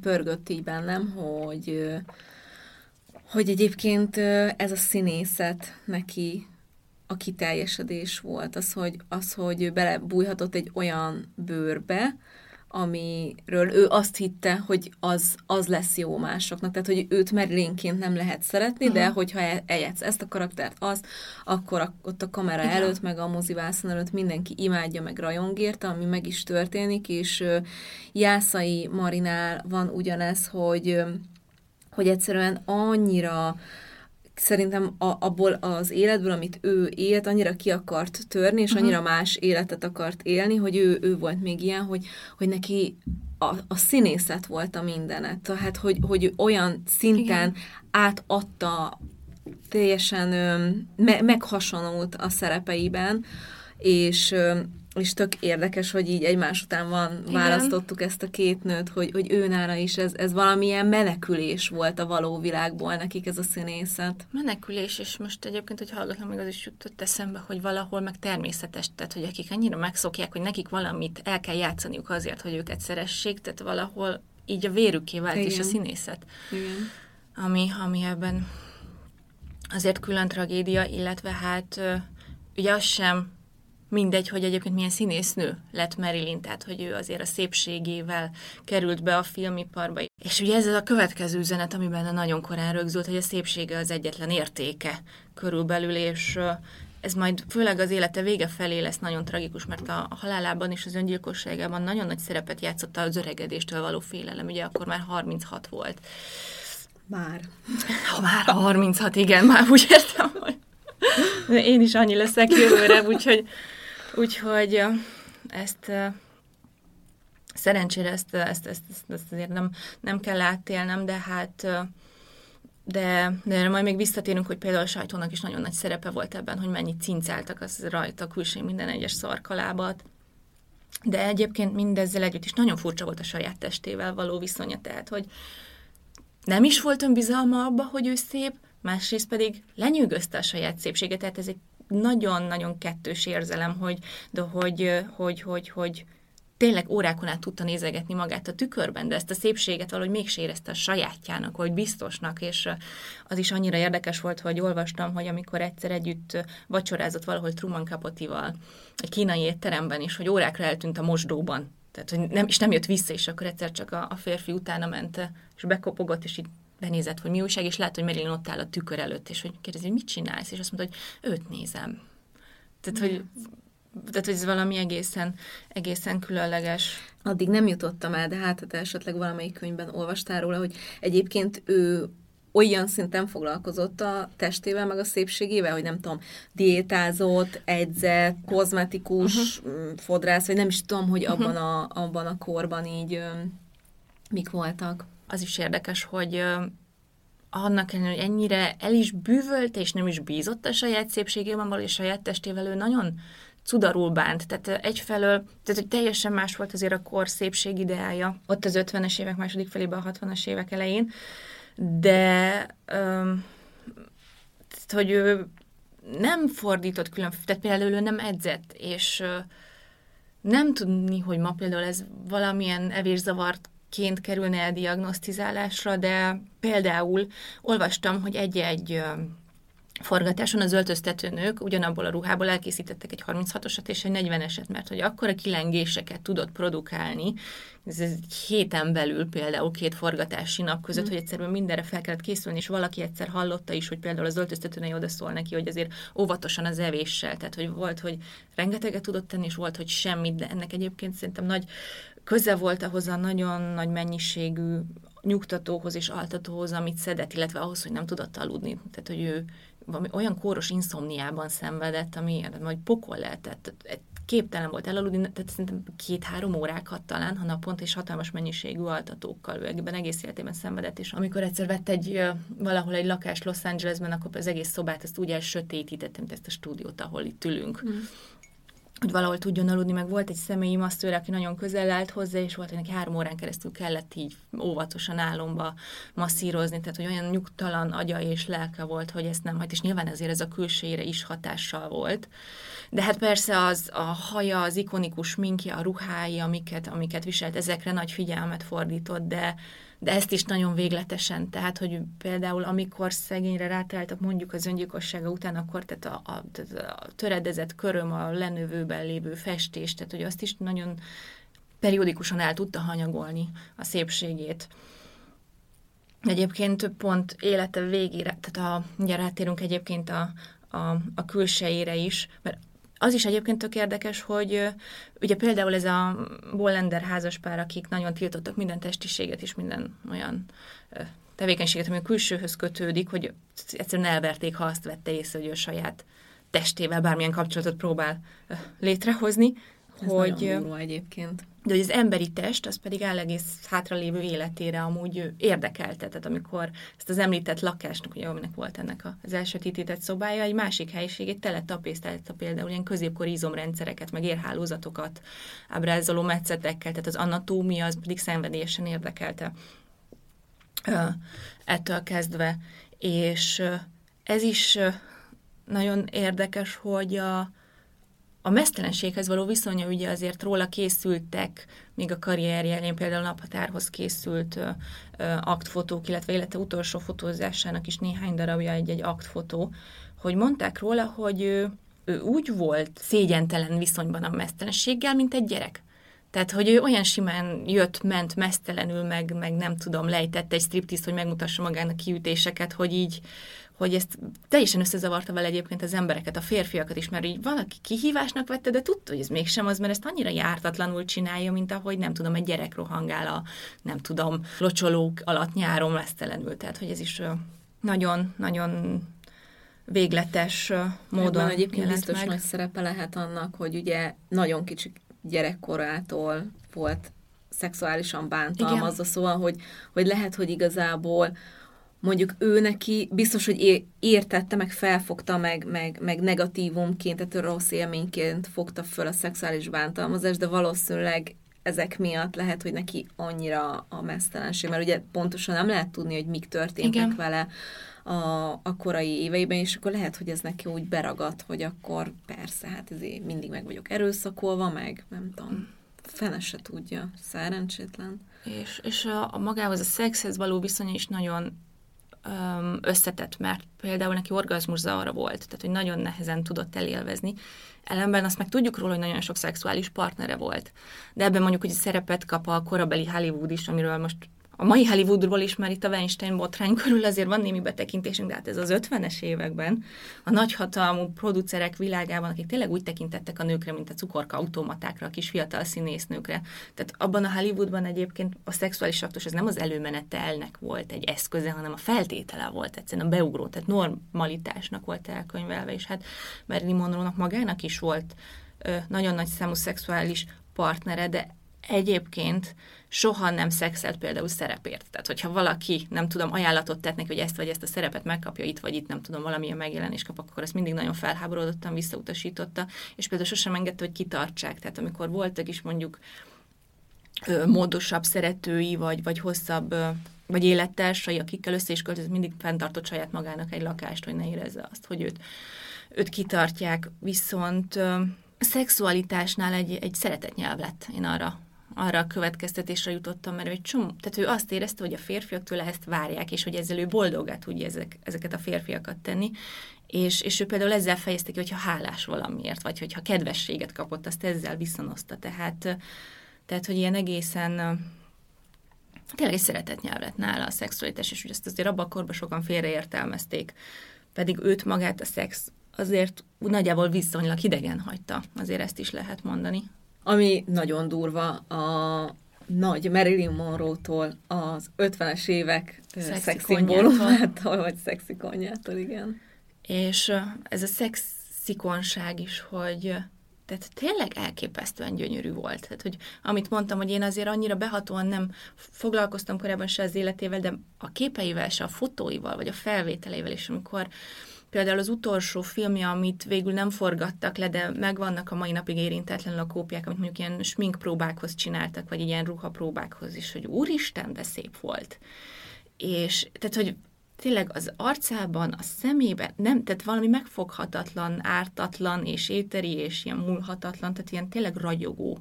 pörgött így bennem, hogy hogy egyébként ez a színészet neki a kiteljesedés volt, az, hogy, az, hogy belebújhatott egy olyan bőrbe, amiről ő azt hitte, hogy az, az lesz jó másoknak. Tehát, hogy őt Marilynként nem lehet szeretni, uh-huh. de hogyha eljátsz ezt a karaktert, az, akkor ott a kamera Igen. előtt, meg a mozivászon előtt mindenki imádja, meg rajong érte, ami meg is történik, és Jászai Marinál van ugyanez, hogy hogy egyszerűen annyira szerintem a, abból az életből, amit ő élt, annyira ki akart törni, és uh-huh. annyira más életet akart élni, hogy ő, ő volt még ilyen, hogy, hogy neki a, a színészet volt a mindenet. Tehát, hogy, hogy olyan szinten Igen. átadta teljesen me, meghasonult a szerepeiben, és és tök érdekes, hogy így egymás után van, Igen. választottuk ezt a két nőt, hogy, hogy ő nála is ez, ez valamilyen menekülés volt a való világból nekik ez a színészet. Menekülés, és most egyébként, hogy hallgatom, még az is jutott eszembe, hogy valahol meg természetes, tehát hogy akik annyira megszokják, hogy nekik valamit el kell játszaniuk azért, hogy őket szeressék, tehát valahol így a vérüké vált Igen. is a színészet. Igen. Ami, ami ebben azért külön tragédia, illetve hát ugye az sem mindegy, hogy egyébként milyen színésznő lett Marilyn, tehát hogy ő azért a szépségével került be a filmiparba. És ugye ez a következő üzenet, ami benne nagyon korán rögzült, hogy a szépsége az egyetlen értéke körülbelül, és ez majd főleg az élete vége felé lesz nagyon tragikus, mert a halálában és az öngyilkosságában nagyon nagy szerepet játszott az öregedéstől való félelem, ugye akkor már 36 volt. Már. Ha már a 36, igen, már úgy értem, hogy én is annyi leszek jövőre, úgyhogy, úgyhogy ezt szerencsére ezt, ezt, ezt, ezt, ezt azért nem, nem kell áttélnem, de hát de, de majd még visszatérünk, hogy például a sajtónak is nagyon nagy szerepe volt ebben, hogy mennyit cincáltak az rajta külső minden egyes szarkalábat. De egyébként mindezzel együtt is nagyon furcsa volt a saját testével való viszonya, tehát hogy nem is volt önbizalma abba, hogy ő szép, másrészt pedig lenyűgözte a saját szépséget, tehát ez egy nagyon-nagyon kettős érzelem, hogy, de hogy, hogy, hogy, hogy tényleg órákon át tudta nézegetni magát a tükörben, de ezt a szépséget valahogy mégse érezte a sajátjának, vagy biztosnak, és az is annyira érdekes volt, hogy olvastam, hogy amikor egyszer együtt vacsorázott valahol Truman Capotival, egy kínai étteremben is, hogy órákra eltűnt a mosdóban, tehát, hogy nem, és nem jött vissza, és akkor egyszer csak a, a férfi utána ment, és bekopogott, és így benézett, hogy mi újság, és lát, hogy Marilyn ott áll a tükör előtt, és hogy kérdezi, hogy mit csinálsz, és azt mondta, hogy őt nézem. Tehát, hogy tehát, hogy ez valami egészen, egészen különleges. Addig nem jutottam el, de hát te esetleg valamelyik könyvben olvastál róla, hogy egyébként ő olyan szinten foglalkozott a testével, meg a szépségével, hogy nem tudom, diétázott, edzett, kozmetikus, uh-huh. fodrász, vagy nem is tudom, hogy abban, uh-huh. a, abban a korban így mik voltak. Az is érdekes, hogy annak ellenére, hogy ennyire el is bűvölt, és nem is bízott a saját szépségében, vagy a saját testével, ő nagyon cudarul bánt. Tehát egyfelől, tehát hogy teljesen más volt azért a kor szépség ideája, ott az 50-es évek második felében, a 60-as évek elején, de um, tehát, hogy ő nem fordított külön, tehát például ő nem edzett, és uh, nem tudni, hogy ma például ez valamilyen evészavart ként kerülne el diagnosztizálásra, de például olvastam, hogy egy-egy forgatáson az öltöztető nők ugyanabból a ruhából elkészítettek egy 36-osat és egy 40-eset, mert hogy akkora kilengéseket tudott produkálni, ez egy héten belül például két forgatási nap között, mm. hogy egyszerűen mindenre fel kellett készülni, és valaki egyszer hallotta is, hogy például az öltöztetőnő oda szól neki, hogy azért óvatosan az evéssel, tehát hogy volt, hogy rengeteget tudott tenni, és volt, hogy semmit, de ennek egyébként szerintem nagy köze volt ahhoz a nagyon nagy mennyiségű nyugtatóhoz és altatóhoz, amit szedett, illetve ahhoz, hogy nem tudott aludni. Tehát, hogy ő valami olyan kóros inszomniában szenvedett, ami majd pokol lehetett. Képtelen volt elaludni, tehát szerintem két-három órákat talán, ha naponta és hatalmas mennyiségű altatókkal. Ő ebben egész életében szenvedett, és amikor egyszer vett egy valahol egy lakást Los Angelesben, akkor az egész szobát ezt úgy elsötétítettem, mint ezt a stúdiót, ahol itt ülünk. Mm hogy valahol tudjon aludni, meg volt egy személyi masszőr, aki nagyon közel állt hozzá, és volt, hogy neki három órán keresztül kellett így óvatosan álomba masszírozni, tehát hogy olyan nyugtalan agya és lelke volt, hogy ezt nem, hát és nyilván ezért ez a külsőjére is hatással volt. De hát persze az a haja, az ikonikus minkje, a ruhái, amiket, amiket viselt, ezekre nagy figyelmet fordított, de, de ezt is nagyon végletesen, tehát, hogy például amikor szegényre rátaláltak mondjuk az öngyilkossága után, akkor tehát a, a, a töredezett köröm, a lenövőben lévő festés, tehát hogy azt is nagyon periódikusan el tudta hanyagolni a szépségét. Egyébként pont élete végére, tehát a, ugye rátérünk egyébként a, a, a külsejére is, mert az is egyébként tök érdekes, hogy ugye például ez a Bollender házaspár, akik nagyon tiltottak minden testiséget és minden olyan tevékenységet, ami a külsőhöz kötődik, hogy egyszerűen elverték, ha azt vette észre, hogy a saját testével bármilyen kapcsolatot próbál létrehozni. Ez hogy, nagyon egyébként de hogy az emberi test, az pedig áll egész hátralévő életére amúgy érdekelte. Tehát amikor ezt az említett lakásnak, ugye aminek volt ennek az elsötétített szobája, egy másik helyiségét tele tapésztálta például ilyen középkori izomrendszereket, meg érhálózatokat ábrázoló metszetekkel, tehát az anatómia az pedig szenvedélyesen érdekelte ettől kezdve. És ez is nagyon érdekes, hogy a, a mesztelenséghez való viszonya ugye azért róla készültek, még a karrierje elén például naphatárhoz készült ö, ö, aktfotók, illetve élete utolsó fotózásának is néhány darabja egy-egy aktfotó, hogy mondták róla, hogy ő ő úgy volt szégyentelen viszonyban a mesztelenséggel, mint egy gyerek. Tehát, hogy ő olyan simán jött, ment mesztelenül, meg, meg nem tudom, lejtett egy striptiszt, hogy megmutassa magának kiütéseket, hogy így, hogy ezt teljesen összezavarta vele egyébként az embereket, a férfiakat is, mert így valaki kihívásnak vette, de tudta, hogy ez mégsem az, mert ezt annyira jártatlanul csinálja, mint ahogy nem tudom, egy gyerek rohangál a, nem tudom, locsolók alatt nyáron mesztelenül. Tehát, hogy ez is nagyon-nagyon végletes módon Ebben egyébként biztos meg. nagy szerepe lehet annak, hogy ugye nagyon kicsi gyerekkorától volt szexuálisan bántalmazva, szóval, hogy, hogy lehet, hogy igazából mondjuk ő neki biztos, hogy értette, meg felfogta, meg, meg, meg negatívumként, tehát rossz élményként fogta föl a szexuális bántalmazást, de valószínűleg ezek miatt lehet, hogy neki annyira a mesztelenség, mert ugye pontosan nem lehet tudni, hogy mik történtek Igen. vele a, a korai éveiben, és akkor lehet, hogy ez neki úgy beragadt, hogy akkor persze, hát ezért mindig meg vagyok erőszakolva, meg nem tudom, fene se tudja, szerencsétlen. És, és a, a magához, a szexhez való viszonya is nagyon összetett, mert például neki orgazmus arra volt, tehát hogy nagyon nehezen tudott elélvezni. Ellenben azt meg tudjuk róla, hogy nagyon sok szexuális partnere volt. De ebben mondjuk, hogy szerepet kap a korabeli Hollywood is, amiről most a mai Hollywoodról is, mert itt a Weinstein botrány körül azért van némi betekintésünk, de hát ez az 50-es években a nagyhatalmú producerek világában, akik tényleg úgy tekintettek a nőkre, mint a cukorka automatákra, a kis fiatal színésznőkre. Tehát abban a Hollywoodban egyébként a szexuális aktus az nem az előmenetelnek volt egy eszköze, hanem a feltétele volt egyszerűen a beugró, tehát normalitásnak volt elkönyvelve, és hát Marilyn monroe magának is volt ö, nagyon nagy számú szexuális partnere, de egyébként soha nem szexelt például szerepért. Tehát, hogyha valaki, nem tudom, ajánlatot tett neki, hogy ezt vagy ezt a szerepet megkapja itt, vagy itt, nem tudom, valamilyen megjelenés kap, akkor ezt mindig nagyon felháborodottan visszautasította, és például sosem engedte, hogy kitartsák. Tehát, amikor voltak is mondjuk módosabb szeretői, vagy, vagy hosszabb vagy élettársai, akikkel össze is költözött, mindig fenntartott saját magának egy lakást, hogy ne érezze azt, hogy őt, őt kitartják. Viszont a szexualitásnál egy, egy szeretetnyelv lett, én arra arra a következtetésre jutottam, mert egy csomó, tehát ő azt érezte, hogy a férfiak tőle ezt várják, és hogy ezzel ő boldogát tudja ezek, ezeket a férfiakat tenni, és, és ő például ezzel fejezte ki, hogyha hálás valamiért, vagy hogyha kedvességet kapott, azt ezzel viszonozta, tehát, tehát hogy ilyen egészen tényleg egy szeretetnyelv lett nála a szexualitás, és hogy ezt azért abban a korban sokan félreértelmezték, pedig őt magát a szex azért nagyjából viszonylag hidegen hagyta, azért ezt is lehet mondani. Ami nagyon durva a nagy Marilyn Monroe-tól az 50-es évek szexikonjától, vagy szexikonjától, igen. És ez a szexikonság is, hogy tehát tényleg elképesztően gyönyörű volt. Tehát, hogy amit mondtam, hogy én azért annyira behatóan nem foglalkoztam korábban se az életével, de a képeivel, se a fotóival, vagy a felvételeivel, és amikor Például az utolsó filmje, amit végül nem forgattak le, de megvannak a mai napig érintetlenül a kópiák, amit mondjuk ilyen sminkpróbákhoz csináltak, vagy ilyen ruhapróbákhoz is, hogy úristen, de szép volt. És tehát, hogy tényleg az arcában, a szemében, nem, tehát valami megfoghatatlan, ártatlan, és éteri, és ilyen múlhatatlan, tehát ilyen tényleg ragyogó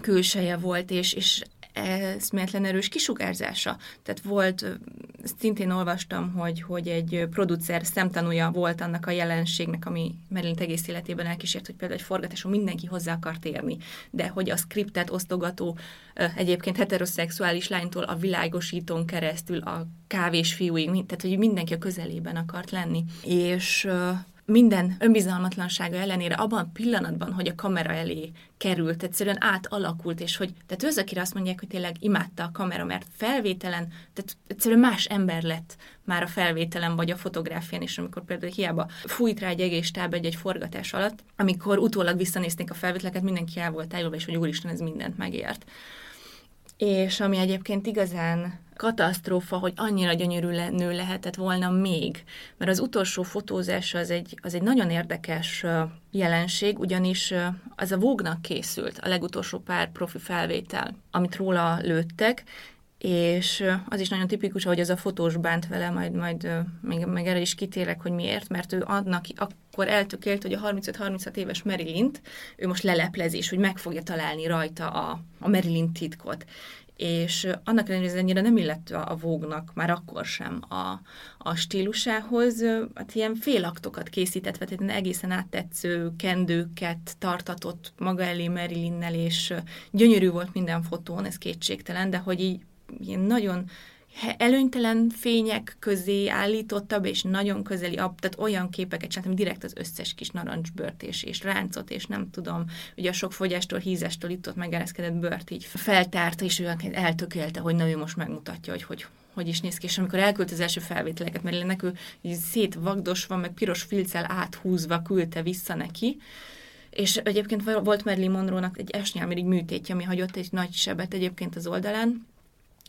külseje volt, és, és eszméletlen erős kisugárzása. Tehát volt, szintén olvastam, hogy, hogy egy producer szemtanúja volt annak a jelenségnek, ami Marilyn egész életében elkísért, hogy például egy forgatáson mindenki hozzá akart érni, de hogy a skriptet osztogató egyébként heteroszexuális lánytól a világosítón keresztül a kávés fiúig, tehát hogy mindenki a közelében akart lenni. És minden önbizalmatlansága ellenére abban a pillanatban, hogy a kamera elé került, egyszerűen átalakult, és hogy, tehát ő az, akire azt mondják, hogy tényleg imádta a kamera, mert felvételen, tehát egyszerűen más ember lett már a felvételen, vagy a fotográfián, és amikor például hiába fújt rá egy egész táb egy, egy forgatás alatt, amikor utólag visszanézték a felvételeket, mindenki el volt tájolva, és hogy úristen, ez mindent megért. És ami egyébként igazán katasztrófa, hogy annyira gyönyörű nő lehetett volna még. Mert az utolsó fotózása az egy, az egy nagyon érdekes jelenség, ugyanis az a Vogue-nak készült, a legutolsó pár profi felvétel, amit róla lőttek, és az is nagyon tipikus, hogy az a fotós bánt vele, majd, majd még, még erre is kitérek, hogy miért, mert ő annak akkor eltökélt, hogy a 35-36 éves Marilyn-t ő most leleplezi, és hogy meg fogja találni rajta a, a Marilyn titkot és annak ellenére, hogy ez ennyire nem illett a vógnak már akkor sem a, a stílusához, hát ilyen félaktokat készített, tehát egészen áttetsző kendőket tartatott maga elé Marilinnel, és gyönyörű volt minden fotón, ez kétségtelen, de hogy így ilyen nagyon előnytelen fények közé állítottabb, és nagyon közeli, tehát olyan képeket csináltam, direkt az összes kis narancsbört és, és ráncot, és nem tudom, ugye a sok fogyástól, hízestől itt ott megereszkedett bört így feltárta, és ő eltökélte, hogy na ő most megmutatja, hogy hogy, hogy is néz ki, és amikor elküldte az első felvételeket, mert ő így szétvagdosva, meg piros filccel áthúzva küldte vissza neki, és egyébként volt Marilyn Monroe-nak egy esnyelmirigy műtétje, ami hagyott egy nagy sebet egyébként az oldalán,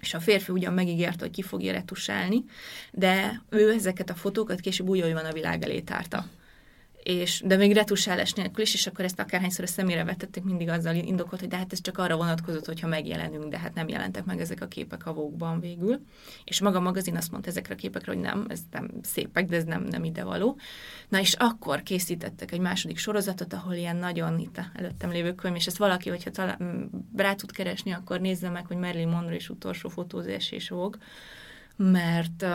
és a férfi ugyan megígérte, hogy ki fogja retusálni, de ő ezeket a fotókat később van a világ elé tárta és, de még retusálás nélkül is, és akkor ezt akárhányszor a szemére vetették, mindig azzal indokolt, hogy de hát ez csak arra vonatkozott, hogyha megjelenünk, de hát nem jelentek meg ezek a képek a vókban végül. És maga a magazin azt mondta ezekre a képekre, hogy nem, ez nem szépek, de ez nem, nem idevaló. Na és akkor készítettek egy második sorozatot, ahol ilyen nagyon itt előttem lévő könyv, és ezt valaki, hogyha talál, rá tud keresni, akkor nézze meg, hogy Marilyn Monroe és utolsó fotózás és vóg, mert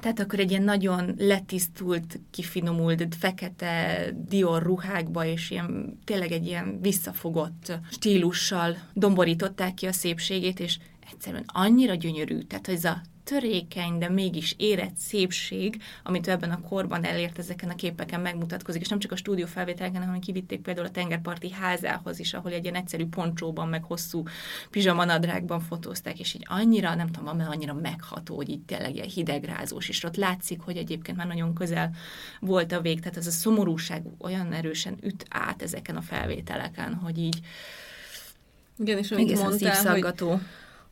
tehát akkor egy ilyen nagyon letisztult, kifinomult, fekete Dior ruhákba, és ilyen, tényleg egy ilyen visszafogott stílussal domborították ki a szépségét, és egyszerűen annyira gyönyörű, tehát ez a törékeny, de mégis érett szépség, amit ebben a korban elért ezeken a képeken megmutatkozik, és nem csak a stúdió felvételeken, hanem kivitték például a tengerparti házához is, ahol egy ilyen egyszerű poncsóban, meg hosszú pizsamanadrágban fotózták, és így annyira, nem tudom, mert annyira megható, hogy így tényleg ilyen hidegrázós, és ott látszik, hogy egyébként már nagyon közel volt a vég, tehát ez a szomorúság olyan erősen üt át ezeken a felvételeken, hogy így igen, és amit mondtál, hogy,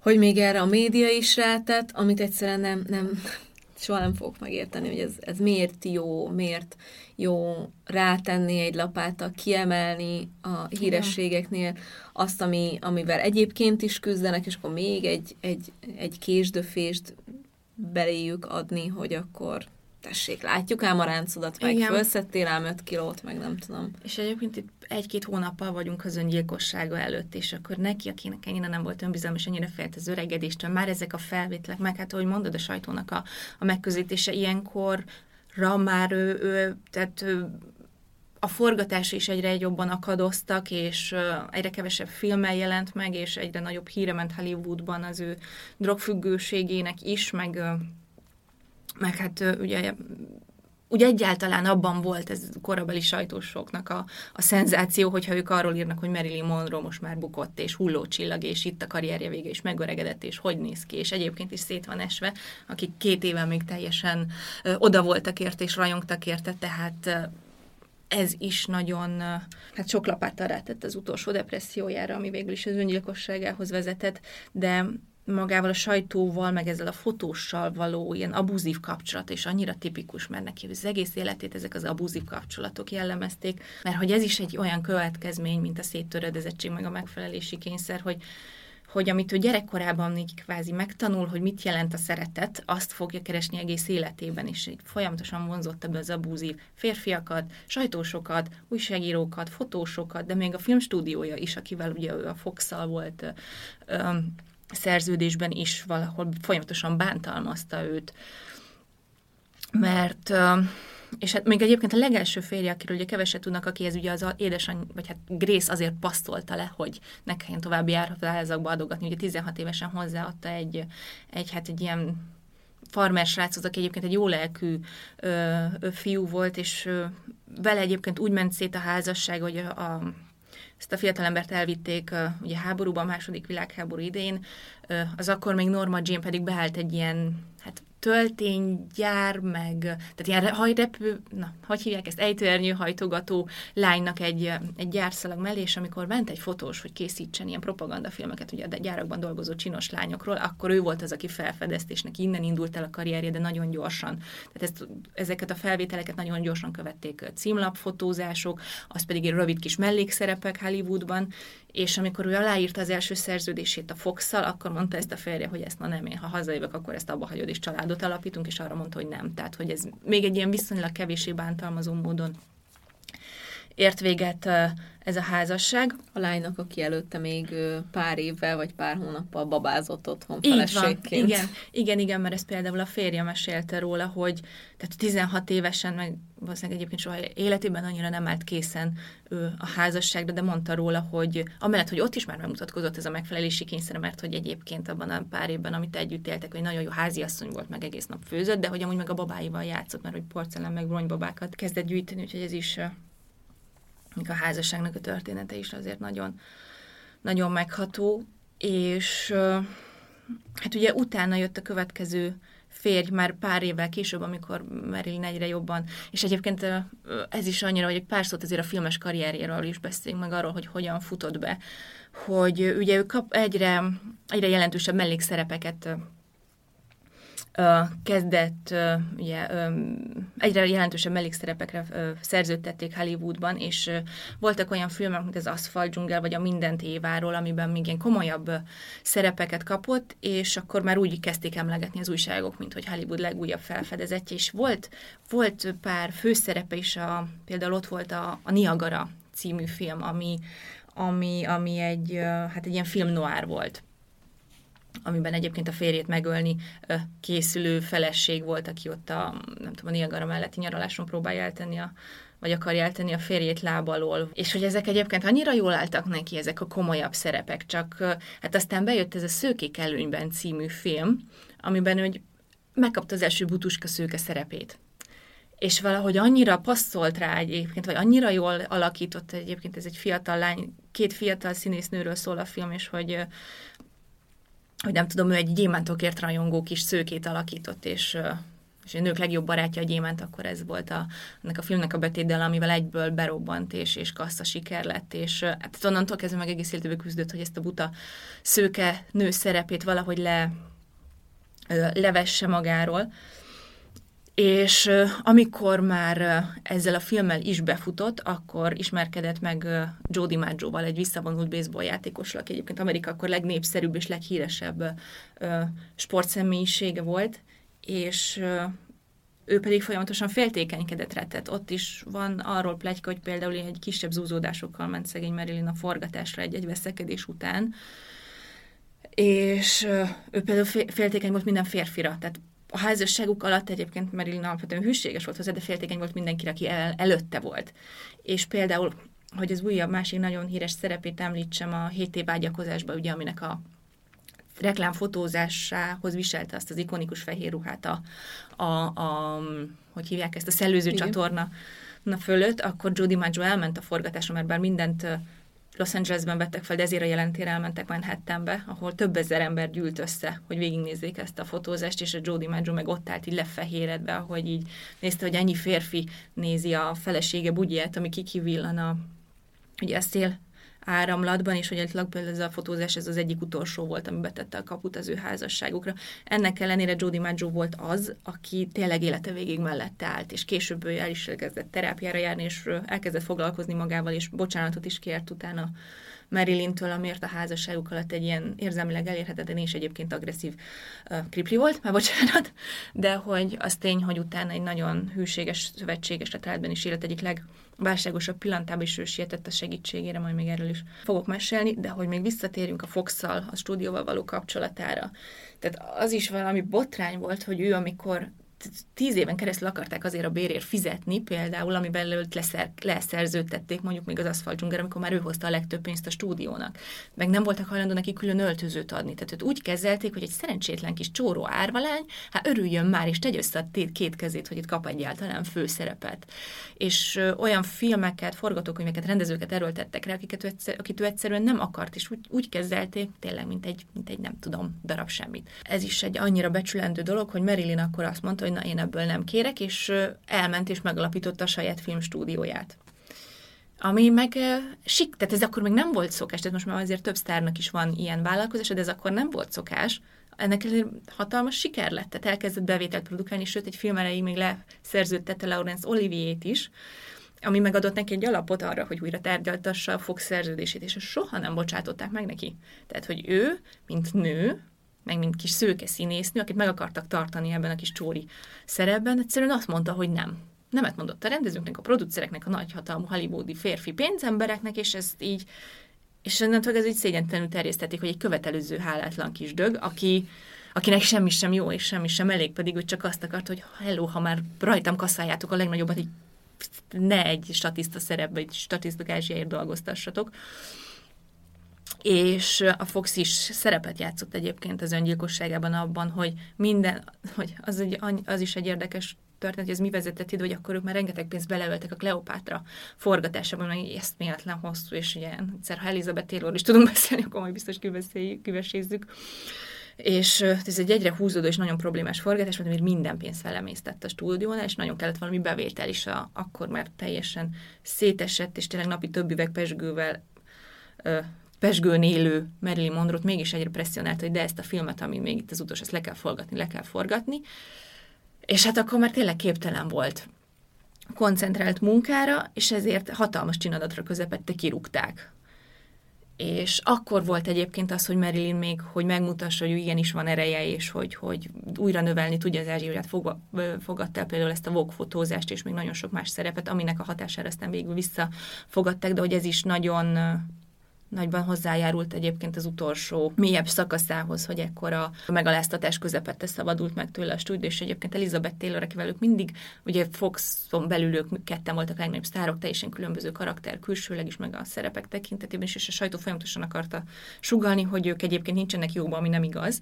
hogy még erre a média is rátett, amit egyszerűen nem, nem (laughs) soha nem fogok megérteni, hogy ez, ez miért jó, miért jó rátenni egy lapáttal, kiemelni a hírességeknél azt, ami, amivel egyébként is küzdenek, és akkor még egy, egy, egy késdöfést beléjük adni, hogy akkor tessék, látjuk ám a ráncodat, meg Igen. felszettél ám 5 kilót, meg nem tudom. És egyébként itt egy-két hónappal vagyunk az öngyilkossága előtt, és akkor neki, akinek ennyire nem volt önbizalom, és ennyire félt az öregedéstől, már ezek a felvételek, meg hát, ahogy mondod, a sajtónak a, a megközelítése ilyenkor ra már ő, ő tehát ő, a forgatás is egyre jobban akadoztak, és egyre kevesebb filmmel jelent meg, és egyre nagyobb híre ment Hollywoodban az ő drogfüggőségének is, meg meg hát ugye úgy egyáltalán abban volt ez korabeli sajtósoknak a, a szenzáció, hogyha ők arról írnak, hogy Marilyn Monroe most már bukott, és hullócsillag, és itt a karrierje vége, és megöregedett, és hogy néz ki, és egyébként is szét van esve, akik két éve még teljesen ö, oda voltak érte, és rajongtak érte, tehát ö, ez is nagyon, hát sok lapáttal rátett az utolsó depressziójára, ami végül is az öngyilkosságához vezetett, de magával a sajtóval, meg ezzel a fotóssal való ilyen abúzív kapcsolat, és annyira tipikus, mert neki az egész életét ezek az abúzív kapcsolatok jellemezték, mert hogy ez is egy olyan következmény, mint a széttöredezettség, meg a megfelelési kényszer, hogy hogy amit ő gyerekkorában így kvázi megtanul, hogy mit jelent a szeretet, azt fogja keresni egész életében, és folyamatosan vonzotta be az abúzív férfiakat, sajtósokat, újságírókat, fotósokat, de még a filmstúdiója is, akivel ugye ő a fox volt szerződésben is valahol folyamatosan bántalmazta őt. Mert és hát még egyébként a legelső férje, akiről ugye keveset tudnak, aki ez ugye az édesany, vagy hát Grace azért pasztolta le, hogy ne kelljen további járható adogatni. Ugye 16 évesen hozzáadta egy, egy hát egy ilyen farmer sráchoz, aki egyébként egy jó lelkű ö, ö, fiú volt, és ö, vele egyébként úgy ment szét a házasság, hogy a, a ezt a fiatalembert elvitték ugye háborúban, második világháború idején, az akkor még Norma Jean pedig beállt egy ilyen tölténygyár, meg tehát ilyen hajrepő, na, hogy hívják ezt, ejtőernyő hajtogató lánynak egy, egy gyárszalag mellé, és amikor ment egy fotós, hogy készítsen ilyen propagandafilmeket, ugye a gyárakban dolgozó csinos lányokról, akkor ő volt az, aki felfedezte, és neki innen indult el a karrierje, de nagyon gyorsan. Tehát ezt, ezeket a felvételeket nagyon gyorsan követték címlapfotózások, az pedig egy rövid kis mellékszerepek Hollywoodban, és amikor ő aláírta az első szerződését a fox akkor mondta ezt a férje, hogy ezt na nem én, ha hazajövök, akkor ezt abba hagyod, és családot alapítunk, és arra mondta, hogy nem. Tehát, hogy ez még egy ilyen viszonylag kevésé bántalmazó módon ért véget ez a házasság. A lánynak, aki előtte még pár évvel vagy pár hónappal babázott otthon Így feleségként. van, igen, igen, igen, mert ez például a férje mesélte róla, hogy tehát 16 évesen, meg valószínűleg egyébként soha életében annyira nem állt készen ő a házasságra, de mondta róla, hogy amellett, hogy ott is már megmutatkozott ez a megfelelési kényszer, mert hogy egyébként abban a pár évben, amit együtt éltek, hogy nagyon jó háziasszony volt, meg egész nap főzött, de hogy amúgy meg a babáival játszott, mert hogy porcelán meg ronybabákat kezdett gyűjteni, úgyhogy ez is a házasságnak a története is azért nagyon, nagyon megható, és hát ugye utána jött a következő férj már pár évvel később, amikor Marilyn egyre jobban, és egyébként ez is annyira, hogy egy pár szót azért a filmes karrierjéről is beszéljünk meg arról, hogy hogyan futott be, hogy ugye ő kap egyre, egyre jelentősebb mellékszerepeket kezdett ugye, egyre jelentősebb mellékszerepekre szerződtették Hollywoodban, és voltak olyan filmek, mint az Asphalt dzsungel, vagy a Mindent Éváról, amiben még ilyen komolyabb szerepeket kapott, és akkor már úgy kezdték emlegetni az újságok, mint hogy Hollywood legújabb felfedezetje, és volt, volt pár főszerepe is, a, például ott volt a, a Niagara című film, ami, ami, ami egy, hát egy ilyen film noir volt amiben egyébként a férjét megölni készülő feleség volt, aki ott a, nem tudom, a Niagara melletti nyaraláson próbálja eltenni a vagy akarja eltenni a férjét lábalól. És hogy ezek egyébként annyira jól álltak neki, ezek a komolyabb szerepek, csak hát aztán bejött ez a Szőkék előnyben című film, amiben ő megkapta az első butuska szőke szerepét. És valahogy annyira passzolt rá egyébként, vagy annyira jól alakított egyébként, ez egy fiatal lány, két fiatal színésznőről szól a film, és hogy hogy nem tudom, ő egy gyémántokért rajongó kis szőkét alakított, és és a nők legjobb barátja a gyémánt, akkor ez volt a, ennek a filmnek a betétdel, amivel egyből berobbant, és, és kassza siker lett, és hát onnantól kezdve meg egész életében küzdött, hogy ezt a buta szőke nő szerepét valahogy le, levesse magáról. És amikor már ezzel a filmmel is befutott, akkor ismerkedett meg Joe DiMaggio-val, egy visszavonult baseball játékosra, aki egyébként Amerika akkor legnépszerűbb és leghíresebb sportszemélyiség volt, és ő pedig folyamatosan féltékenykedett rá, tehát ott is van arról plegyka, hogy például egy kisebb zúzódásokkal ment szegény Marilyn a forgatásra egy-egy veszekedés után, és ő például féltékeny volt minden férfira, tehát a házasságuk alatt egyébként Marilyn alapvetően hűséges volt hozzá, de féltékeny volt mindenkire, aki el, előtte volt. És például, hogy az újabb másik nagyon híres szerepét említsem a 7 év ágyakozásban, ugye, aminek a reklámfotózásához viselte azt az ikonikus fehér ruhát a, a, a hogy hívják ezt, a szellőző Igen. csatorna na fölött, akkor Jody Maggio elment a forgatásra, mert bár mindent Los Angelesben vettek fel, de ezért a jelentére elmentek Manhattanbe, ahol több ezer ember gyűlt össze, hogy végignézzék ezt a fotózást, és a Jody Maggio meg ott állt így lefehéredve, ahogy így nézte, hogy ennyi férfi nézi a felesége bugyját, ami kikivillan a, ugye a szél áramlatban, és hogy például ez a fotózás ez az egyik utolsó volt, ami betette a kaput az ő házasságukra. Ennek ellenére Jody Maggio volt az, aki tényleg élete végig mellette állt, és később ő el is kezdett terápiára járni, és elkezdett foglalkozni magával, és bocsánatot is kért utána Marilyn-től, amiért a házasságuk alatt egy ilyen érzelmileg elérhetetlen és egyébként agresszív uh, kripli volt, már bocsánat, de hogy az tény, hogy utána egy nagyon hűséges szövetséges családban is élet egyik legválságosabb pillantában is ő sietett a segítségére, majd még erről is fogok mesélni, de hogy még visszatérjünk a fox a stúdióval való kapcsolatára. Tehát az is valami botrány volt, hogy ő, amikor tíz éven keresztül akarták azért a bérért fizetni, például, amiben előtt leszer, leszerződtették mondjuk még az Asphalt Dzsunger, amikor már ő hozta a legtöbb pénzt a stúdiónak. Meg nem voltak hajlandó neki külön öltözőt adni. Tehát őt úgy kezelték, hogy egy szerencsétlen kis csóró árvalány, hát örüljön már, és tegye össze a két kezét, hogy itt kap egyáltalán főszerepet. És ö, olyan filmeket, forgatókönyveket, rendezőket erőltettek rá, akiket ő egyszer, akit ő egyszerűen nem akart, és úgy, úgy kezelték, tényleg, mint egy, mint egy nem tudom, darab semmit. Ez is egy annyira becsülendő dolog, hogy Marilyn akkor azt mondta, hogy hogy na én ebből nem kérek, és elment és megalapította a saját filmstúdióját. Ami meg sik, tehát ez akkor még nem volt szokás, tehát most már azért több sztárnak is van ilyen vállalkozás, de ez akkor nem volt szokás. Ennek hatalmas siker lett, tehát elkezdett bevételt produkálni, sőt egy film elejéig még leszerződtette Laurence Olivier-t is, ami megadott neki egy alapot arra, hogy újra tárgyaltassa a Fox szerződését, és soha nem bocsátották meg neki. Tehát, hogy ő, mint nő, meg mint kis szőke színésznő, akit meg akartak tartani ebben a kis csóri szerepben, egyszerűen azt mondta, hogy nem. nemet mondott a rendezőknek, a producereknek, a nagyhatalmú hollywoodi férfi pénzembereknek, és ezt így, és onnantól ez így szégyentelenül terjesztették, hogy egy követelőző hálátlan kis dög, aki, akinek semmi sem jó, és semmi sem elég, pedig ő csak azt akart, hogy hello, ha már rajtam kasszáljátok a legnagyobbat, így ne egy statiszta szerepbe, egy statiszta gázsiáért dolgoztassatok. És a Fox is szerepet játszott egyébként az öngyilkosságában abban, hogy minden, hogy az, egy, az is egy érdekes történet, hogy ez mi vezetett ide, hogy akkor ők már rengeteg pénzt beleöltek a Kleopátra forgatásában, hogy ezt méletlen hosszú, és ugye egyszer, ha Elizabeth Taylor is tudunk (laughs) beszélni, akkor majd biztos kivesézzük. És ez egy egyre húzódó és nagyon problémás forgatás, mert minden pénz felemésztett a stúdiónál, és nagyon kellett valami bevétel is, a, akkor már teljesen szétesett, és tényleg napi több üveg pesgővel pesgőn élő Marilyn monroe mégis egyre presszionált, hogy de ezt a filmet, ami még itt az utolsó, ezt le kell forgatni, le kell forgatni. És hát akkor már tényleg képtelen volt koncentrált munkára, és ezért hatalmas csinadatra közepette kirúgták. És akkor volt egyébként az, hogy Marilyn még, hogy megmutassa, hogy igenis van ereje, és hogy, hogy újra növelni tudja az ázsióját, fogadta el például ezt a Vogue fotózást, és még nagyon sok más szerepet, aminek a hatására aztán végül visszafogadták, de hogy ez is nagyon nagyban hozzájárult egyébként az utolsó mélyebb szakaszához, hogy ekkora megaláztatás közepette szabadult meg tőle a stúdió, és egyébként Elizabeth Taylor, akivel ők mindig, ugye Foxon belül ők ketten voltak legnagyobb sztárok, teljesen különböző karakter, külsőleg is, meg a szerepek tekintetében is, és a sajtó folyamatosan akarta sugalni, hogy ők egyébként nincsenek jóban, ami nem igaz,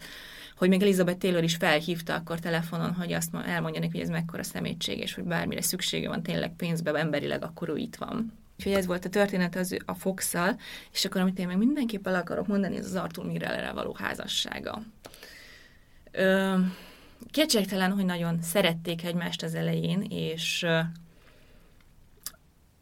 hogy még Elizabeth Taylor is felhívta akkor telefonon, hogy azt elmondja neki, hogy ez mekkora szemétség, és hogy bármire szüksége van tényleg pénzbe, emberileg, akkor ő itt van. Úgyhogy ez volt a történet az, a fox és akkor amit én meg mindenképp el akarok mondani, ez az Arthur Mirrellel való házassága. Ö, kétségtelen, hogy nagyon szerették egymást az elején, és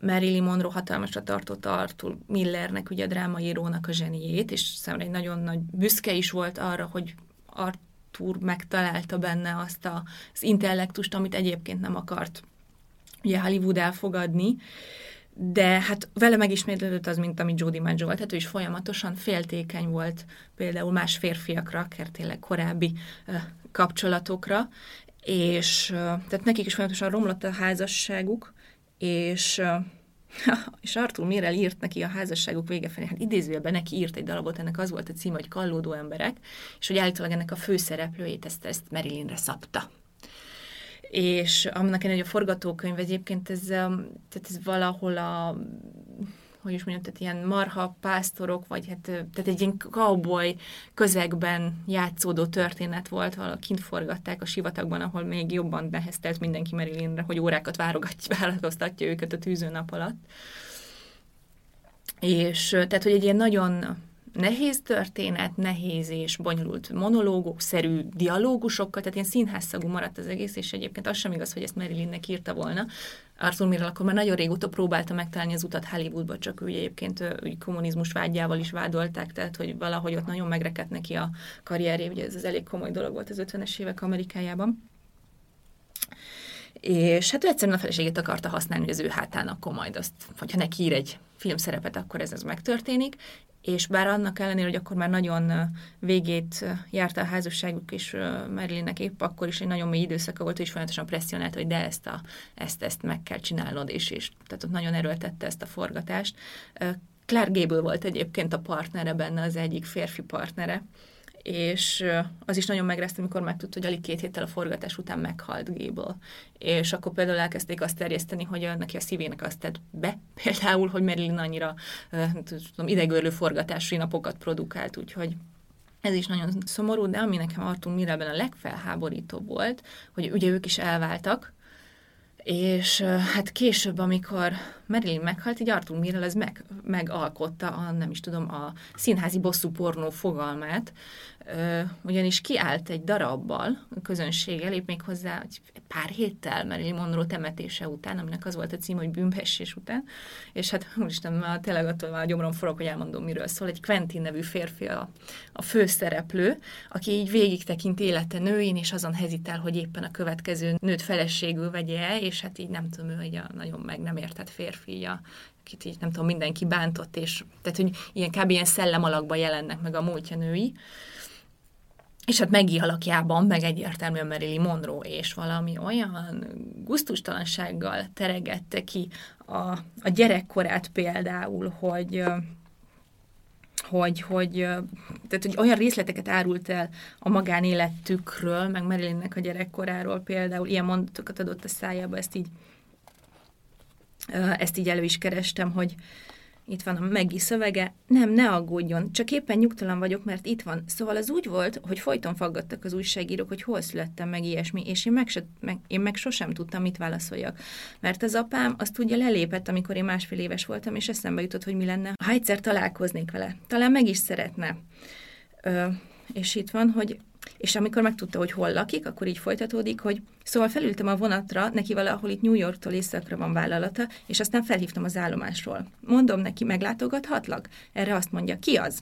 Marilyn Monroe hatalmasra tartotta Arthur Millernek, ugye a drámaírónak a zseniét, és számomra egy nagyon nagy büszke is volt arra, hogy Arthur megtalálta benne azt a, az intellektust, amit egyébként nem akart ugye Hollywood elfogadni, de hát vele megismétlődött az, mint amit Jody Maggio volt, hát ő is folyamatosan féltékeny volt például más férfiakra, akár tényleg korábbi kapcsolatokra, és tehát nekik is folyamatosan romlott a házasságuk, és (laughs) és Arthur Mirel írt neki a házasságuk vége felé, hát idézőjelben neki írt egy darabot, ennek az volt a címe, hogy Kallódó emberek, és hogy állítólag ennek a főszereplőjét ezt, ezt Marilynre szabta és annak hogy a forgatókönyv egyébként ez, tehát ez valahol a hogy is mondjam, tehát ilyen marha pásztorok, vagy hát, tehát egy ilyen cowboy közegben játszódó történet volt, valahol kint forgatták a sivatagban, ahol még jobban neheztelt mindenki Marilynre, hogy órákat várogatja, (laughs) várakoztatja őket a tűzőnap alatt. És tehát, hogy egy ilyen nagyon nehéz történet, nehéz és bonyolult monológok-szerű dialógusokkal, tehát ilyen színházszagú maradt az egész, és egyébként az sem igaz, hogy ezt Marilynnek írta volna. Arthur Mirrell akkor már nagyon régóta próbálta megtalálni az utat Hollywoodba, csak ő egyébként úgy kommunizmus vágyával is vádolták, tehát hogy valahogy ott nagyon megrekedt neki a karrierje, ugye ez az elég komoly dolog volt az 50-es évek Amerikájában. És hát ő egyszerűen a feleségét akarta használni, az ő hátán akkor majd azt, hogyha neki ír egy filmszerepet, akkor ez, ez megtörténik, és bár annak ellenére, hogy akkor már nagyon végét járta a házasságuk, és Marilynnek épp akkor is egy nagyon mély időszaka volt, és folyamatosan presszionált, hogy de ezt, a, ezt, ezt meg kell csinálnod, és, és tehát ott nagyon erőltette ezt a forgatást. Clark Gable volt egyébként a partnere benne, az egyik férfi partnere, és az is nagyon megrezte, amikor megtudta, hogy alig két héttel a forgatás után meghalt Gable. És akkor például elkezdték azt terjeszteni, hogy neki a szívének azt tett be, (laughs) például, hogy Marilyn annyira tudom, idegörlő forgatási napokat produkált, úgyhogy ez is nagyon szomorú, de ami nekem Artur Mirelben a legfelháborítóbb volt, hogy ugye ők is elváltak, és hát később, amikor Marilyn meghalt, így Arthur Mirrell ez meg, megalkotta a, nem is tudom, a színházi bosszú pornó fogalmát, ugyanis kiállt egy darabbal a közönség elé, még hozzá egy pár héttel Marilyn Monroe temetése után, aminek az volt a cím, hogy bűnhessés után, és hát úristen, már tényleg attól már gyomrom forog, hogy elmondom, miről szól. Egy Quentin nevű férfi a, a főszereplő, aki így végig tekint élete nőin, és azon hezitál, hogy éppen a következő nőt feleségül vegye és hát így nem tudom, ő egy nagyon meg nem értett férfi, a akit így nem tudom, mindenki bántott, és tehát, hogy ilyen kb. ilyen szellem alakban jelennek meg a múltja női és hát Maggie alakjában meg egyértelműen Marilyn Monroe, és valami olyan guztustalansággal teregette ki a, a gyerekkorát például, hogy hogy, hogy, tehát, hogy olyan részleteket árult el a magánéletükről, meg Marilynnek a gyerekkoráról például, ilyen mondatokat adott a szájába, ezt így, ezt így elő is kerestem, hogy, itt van a Meggi szövege, nem, ne aggódjon, csak éppen nyugtalan vagyok, mert itt van. Szóval az úgy volt, hogy folyton faggattak az újságírók, hogy hol születtem meg ilyesmi, és én meg, se, meg, én meg sosem tudtam, mit válaszoljak. Mert az apám azt ugye lelépett, amikor én másfél éves voltam, és eszembe jutott, hogy mi lenne, ha egyszer találkoznék vele. Talán meg is szeretne. Ö, és itt van, hogy és amikor megtudta, hogy hol lakik, akkor így folytatódik, hogy szóval felültem a vonatra, neki valahol itt New Yorktól északra van vállalata, és aztán felhívtam az állomásról. Mondom neki, meglátogathatlak? Erre azt mondja, ki az?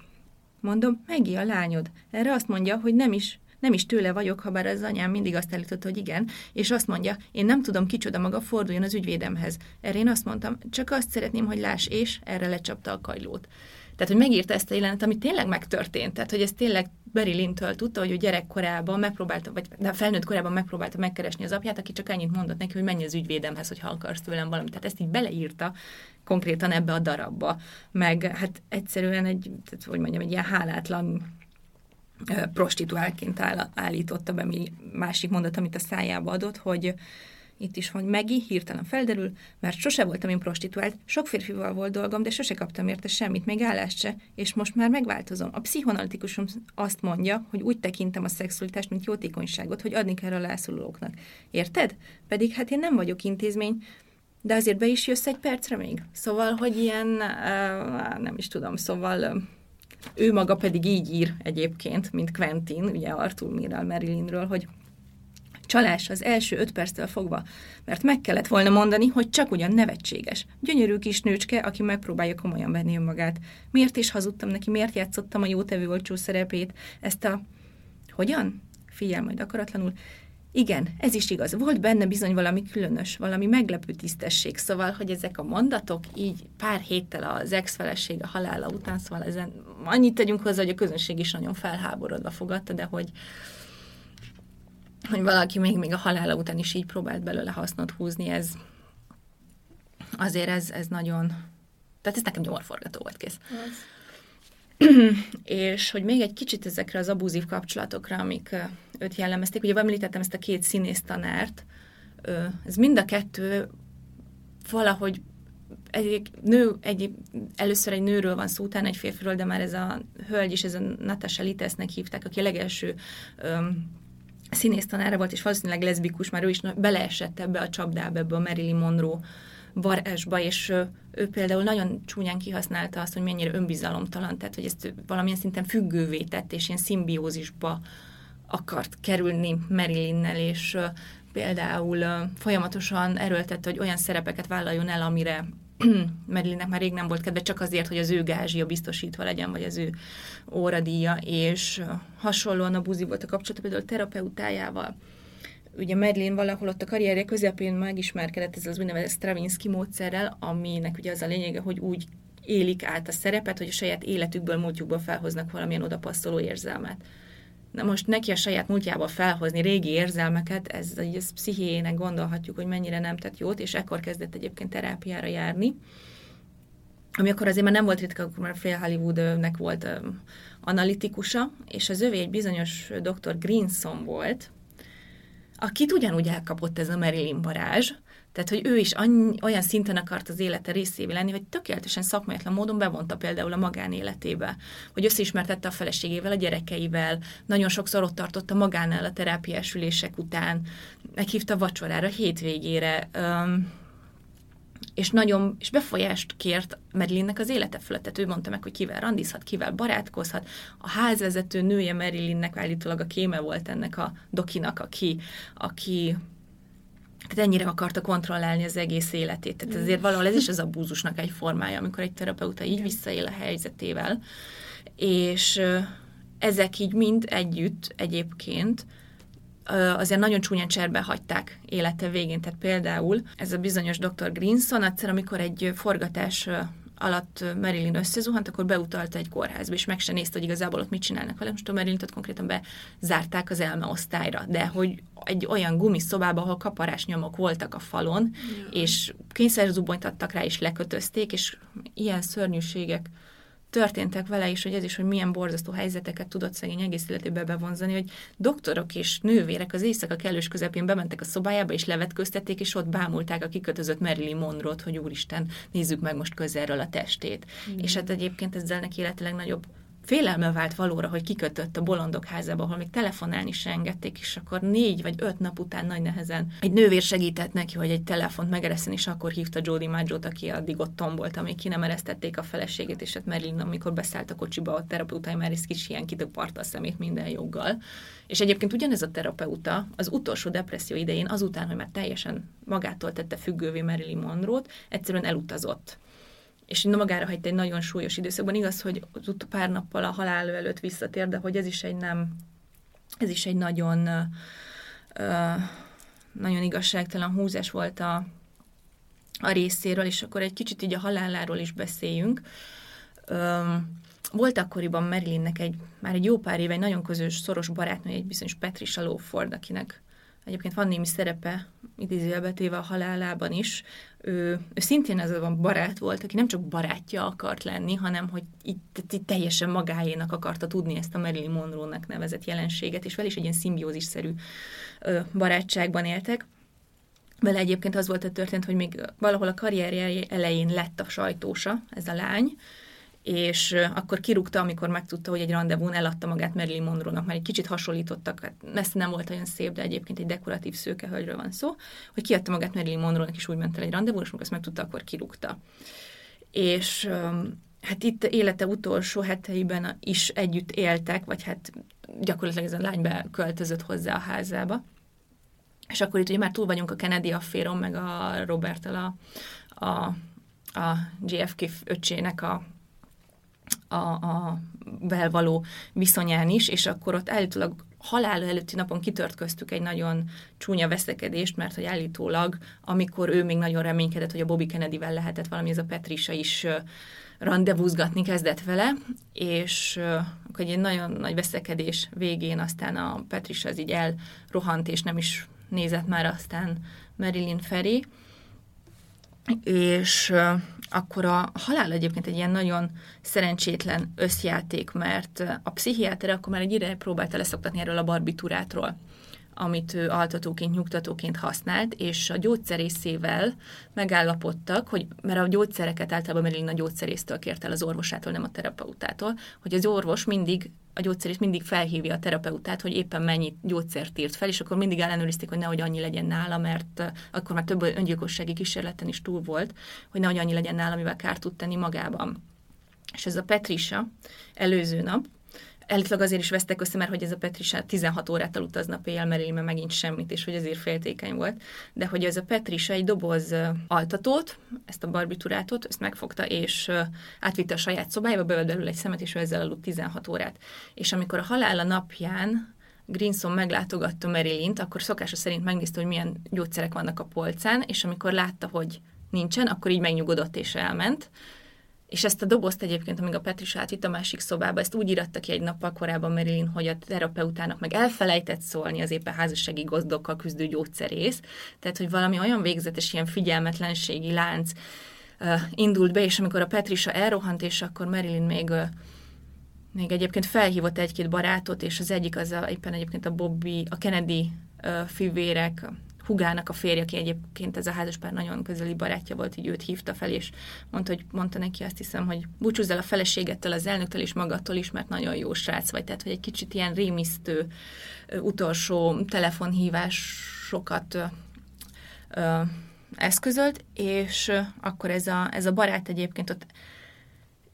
Mondom, Megi a lányod. Erre azt mondja, hogy nem is, nem is tőle vagyok, ha bár az anyám mindig azt állította, hogy igen, és azt mondja, én nem tudom, kicsoda maga, forduljon az ügyvédemhez. Erre én azt mondtam, csak azt szeretném, hogy láss, és erre lecsapta a kajlót. Tehát, hogy megírta ezt a jelenet, ami tényleg megtörtént. Tehát, hogy ez tényleg Barry Lintől tudta, hogy ő gyerekkorában megpróbálta, vagy de felnőtt korában megpróbálta megkeresni az apját, aki csak ennyit mondott neki, hogy menj az ügyvédemhez, hogyha akarsz tőlem valamit. Tehát ezt így beleírta konkrétan ebbe a darabba. Meg hát egyszerűen egy, tehát, hogy mondjam, egy ilyen hálátlan prostituálként áll, állította be mi másik mondat, amit a szájába adott, hogy itt is, hogy Megi hirtelen felderül, mert sose voltam én prostituált, sok férfival volt dolgom, de sose kaptam érte semmit, még állást se, és most már megváltozom. A pszichoanalitikusom azt mondja, hogy úgy tekintem a szexualitást, mint jótékonyságot, hogy adni kell a lászulóknak. Érted? Pedig hát én nem vagyok intézmény, de azért be is jössz egy percre még. Szóval, hogy ilyen, uh, nem is tudom, szóval uh, ő maga pedig így ír egyébként, mint Quentin, ugye Arthur Miral Marilynről, hogy Csalás az első öt perctől fogva, mert meg kellett volna mondani, hogy csak ugyan nevetséges. Gyönyörű kis nőcske, aki megpróbálja komolyan venni önmagát. Miért is hazudtam neki, miért játszottam a jótevő olcsó szerepét? Ezt a... Hogyan? Figyel majd akaratlanul. Igen, ez is igaz. Volt benne bizony valami különös, valami meglepő tisztesség. Szóval, hogy ezek a mondatok így pár héttel az ex-felesége halála után, szóval ezen annyit tegyünk hozzá, hogy a közönség is nagyon felháborodva fogadta, de hogy, hogy valaki még, még a halála után is így próbált belőle hasznot húzni, ez azért ez, ez nagyon, tehát ez nekem gyomorforgató volt kész. (clears throat) és hogy még egy kicsit ezekre az abúzív kapcsolatokra, amik őt jellemezték, ugye említettem ezt a két színész tanárt, ez mind a kettő valahogy egy nő, egy, először egy nőről van szó, utána egy férfiról, de már ez a hölgy is, ez a Natasha Litesnek hívták, aki a legelső um, színésztanára volt, és valószínűleg leszbikus, már ő is beleesett ebbe a csapdába, ebbe a Marilyn Monroe varázsba, és ő például nagyon csúnyán kihasználta azt, hogy mennyire önbizalomtalan, tehát hogy ezt valamilyen szinten függővé tett, és ilyen szimbiózisba akart kerülni Marilynnel, és például folyamatosan erőltette, hogy olyan szerepeket vállaljon el, amire (clears throat) Marilynnek már rég nem volt kedve, csak azért, hogy az ő gázsia biztosítva legyen, vagy az ő óradíja, és hasonlóan a buzi volt a kapcsolata például a terapeutájával. Ugye Marilyn valahol ott a karrierje közepén megismerkedett ezzel az úgynevezett Stravinsky módszerrel, aminek ugye az a lényege, hogy úgy élik át a szerepet, hogy a saját életükből, múltjukból felhoznak valamilyen odapasszoló érzelmet. Most neki a saját múltjába felhozni régi érzelmeket, ez, ez pszichéjének gondolhatjuk, hogy mennyire nem tett jót, és ekkor kezdett egyébként terápiára járni. Ami akkor azért már nem volt ritka, akkor már fél Hollywoodnek volt um, analitikusa, és az övé egy bizonyos dr. Greenson volt, akit ugyanúgy elkapott ez a Marilyn varázs, tehát, hogy ő is annyi, olyan szinten akart az élete részévé lenni, hogy tökéletesen szakmányatlan módon bevonta például a magánéletébe, hogy összeismertette a feleségével, a gyerekeivel, nagyon sokszor ott tartotta magánál a terápiás ülések után, meghívta vacsorára, hétvégére, um, és nagyon, és befolyást kért Marilynnek az élete fölött. Tehát ő mondta meg, hogy kivel randizhat, kivel barátkozhat. A házvezető nője Marilynnek állítólag a kéme volt ennek a dokinak, aki, aki tehát ennyire akarta kontrollálni az egész életét. Tehát azért valahol ez is az abúzusnak egy formája, amikor egy terapeuta így visszaél a helyzetével. És ezek így mind együtt egyébként azért nagyon csúnyán cserbe hagyták élete végén. Tehát például ez a bizonyos dr. Grinson egyszer, amikor egy forgatás alatt Marilyn összezuhant, akkor beutalta egy kórházba, és meg se nézte, hogy igazából ott mit csinálnak vele. Most a Marilyn ott konkrétan bezárták az elmeosztályra, de hogy egy olyan gumiszobába, ahol kaparás nyomok voltak a falon, ja. és kényszerzubonyt adtak rá, és lekötözték, és ilyen szörnyűségek történtek vele is, hogy ez is, hogy milyen borzasztó helyzeteket tudott szegény egész életébe bevonzani, hogy doktorok és nővérek az éjszaka kellős közepén bementek a szobájába, és levetköztették, és ott bámulták a kikötözött Marilyn monroe hogy úristen, nézzük meg most közelről a testét. Mm. És hát egyébként ezzel neki életileg nagyobb félelme vált valóra, hogy kikötött a bolondok házába, ahol még telefonálni se engedték, és akkor négy vagy öt nap után nagy nehezen egy nővér segített neki, hogy egy telefont megereszen, és akkor hívta Jody maggio aki addig ott tombolt, amíg ki nem eresztették a feleségét, és hát Marilyn, amikor beszállt a kocsiba, a terapeutája már is kis ilyen kitaparta a szemét minden joggal. És egyébként ugyanez a terapeuta az utolsó depresszió idején, azután, hogy már teljesen magától tette függővé Marilyn Monroe-t, egyszerűen elutazott és magára hagyta egy nagyon súlyos időszakban. Igaz, hogy pár nappal a halál előtt visszatér, de hogy ez is egy nem, ez is egy nagyon, uh, nagyon igazságtalan húzás volt a, a részéről, és akkor egy kicsit így a haláláról is beszéljünk. Um, volt akkoriban Marilynnek egy, már egy jó pár éve egy nagyon közös, szoros barátnő, egy bizonyos Patricia Lawford, akinek egyébként van némi szerepe idézőjelbetéve a halálában is, ő, ő szintén ez a barát volt, aki nem csak barátja akart lenni, hanem hogy itt, itt teljesen magáénak akarta tudni ezt a Marilyn Monroe-nak nevezett jelenséget, és vele is egy ilyen szimbiózisszerű barátságban éltek. Vele egyébként az volt a történt, hogy még valahol a karrierje elején lett a sajtósa, ez a lány, és akkor kirúgta, amikor megtudta, hogy egy rendezvún eladta magát Marilyn Monroe-nak, mert egy kicsit hasonlítottak, hát messze nem volt olyan szép, de egyébként egy dekoratív szőkehölgyről van szó, hogy kiadta magát Marilyn Monroe-nak, és úgy ment el egy rendezvún, és amikor ezt megtudta, akkor kirúgta. És hát itt élete utolsó heteiben is együtt éltek, vagy hát gyakorlatilag ez a lány beköltözött hozzá a házába. És akkor itt ugye már túl vagyunk a Kennedy afféron, meg a Robert a, a, a JFK öcsének a a, a való viszonyán is, és akkor ott állítólag halál előtti napon kitört köztük egy nagyon csúnya veszekedést, mert hogy állítólag, amikor ő még nagyon reménykedett, hogy a Bobby Kennedy-vel lehetett valami, ez a Petrisa is rendezvúzgatni kezdett vele, és akkor egy nagyon nagy veszekedés végén aztán a Petrisa az így elrohant, és nem is nézett már aztán Marilyn felé, és akkor a halál egyébként egy ilyen nagyon szerencsétlen összjáték, mert a pszichiáter akkor már egy ide próbálta leszoktatni erről a barbitúrátról amit ő altatóként, nyugtatóként használt, és a gyógyszerészével megállapodtak, hogy, mert a gyógyszereket általában Marilyn a gyógyszerésztől kért el az orvosától, nem a terapeutától, hogy az orvos mindig a gyógyszerész mindig felhívja a terapeutát, hogy éppen mennyi gyógyszert írt fel, és akkor mindig ellenőrizték, hogy nehogy annyi legyen nála, mert akkor már több öngyilkossági kísérleten is túl volt, hogy nehogy annyi legyen nála, amivel kárt tud tenni magában. És ez a Petrisa előző nap Elitlag azért is vesztek össze, mert hogy ez a Petrisa 16 órát aludta nap éjjel, mert én megint semmit, és hogy azért féltékeny volt. De hogy ez a Petrisa egy doboz altatót, ezt a barbiturátot, ezt megfogta, és átvitte a saját szobájába, bevett belőle egy szemet, és ő ezzel aludt 16 órát. És amikor a halála napján Grinson meglátogatta Marilyn-t, akkor szokása szerint megnézte, hogy milyen gyógyszerek vannak a polcán, és amikor látta, hogy nincsen, akkor így megnyugodott és elment. És ezt a dobozt egyébként, amíg a Petris átvitt a másik szobába, ezt úgy íratta ki egy nappal korábban Marilyn, hogy a terapeutának meg elfelejtett szólni az éppen házassági gazdokkal küzdő gyógyszerész. Tehát, hogy valami olyan végzetes, ilyen figyelmetlenségi lánc uh, indult be, és amikor a Petrisa elrohant, és akkor Marilyn még uh, még egyébként felhívott egy-két barátot, és az egyik az a, éppen egyébként a Bobby, a Kennedy uh, fivérek, hugának a férje, aki egyébként ez a házaspár nagyon közeli barátja volt, így őt hívta fel, és mondta, hogy mondta neki azt hiszem, hogy búcsúzz el a feleségettől, az elnöktől és magattól is, mert nagyon jó srác vagy. Tehát, hogy egy kicsit ilyen rémisztő utolsó telefonhívásokat eszközölt, és akkor ez a, ez a barát egyébként ott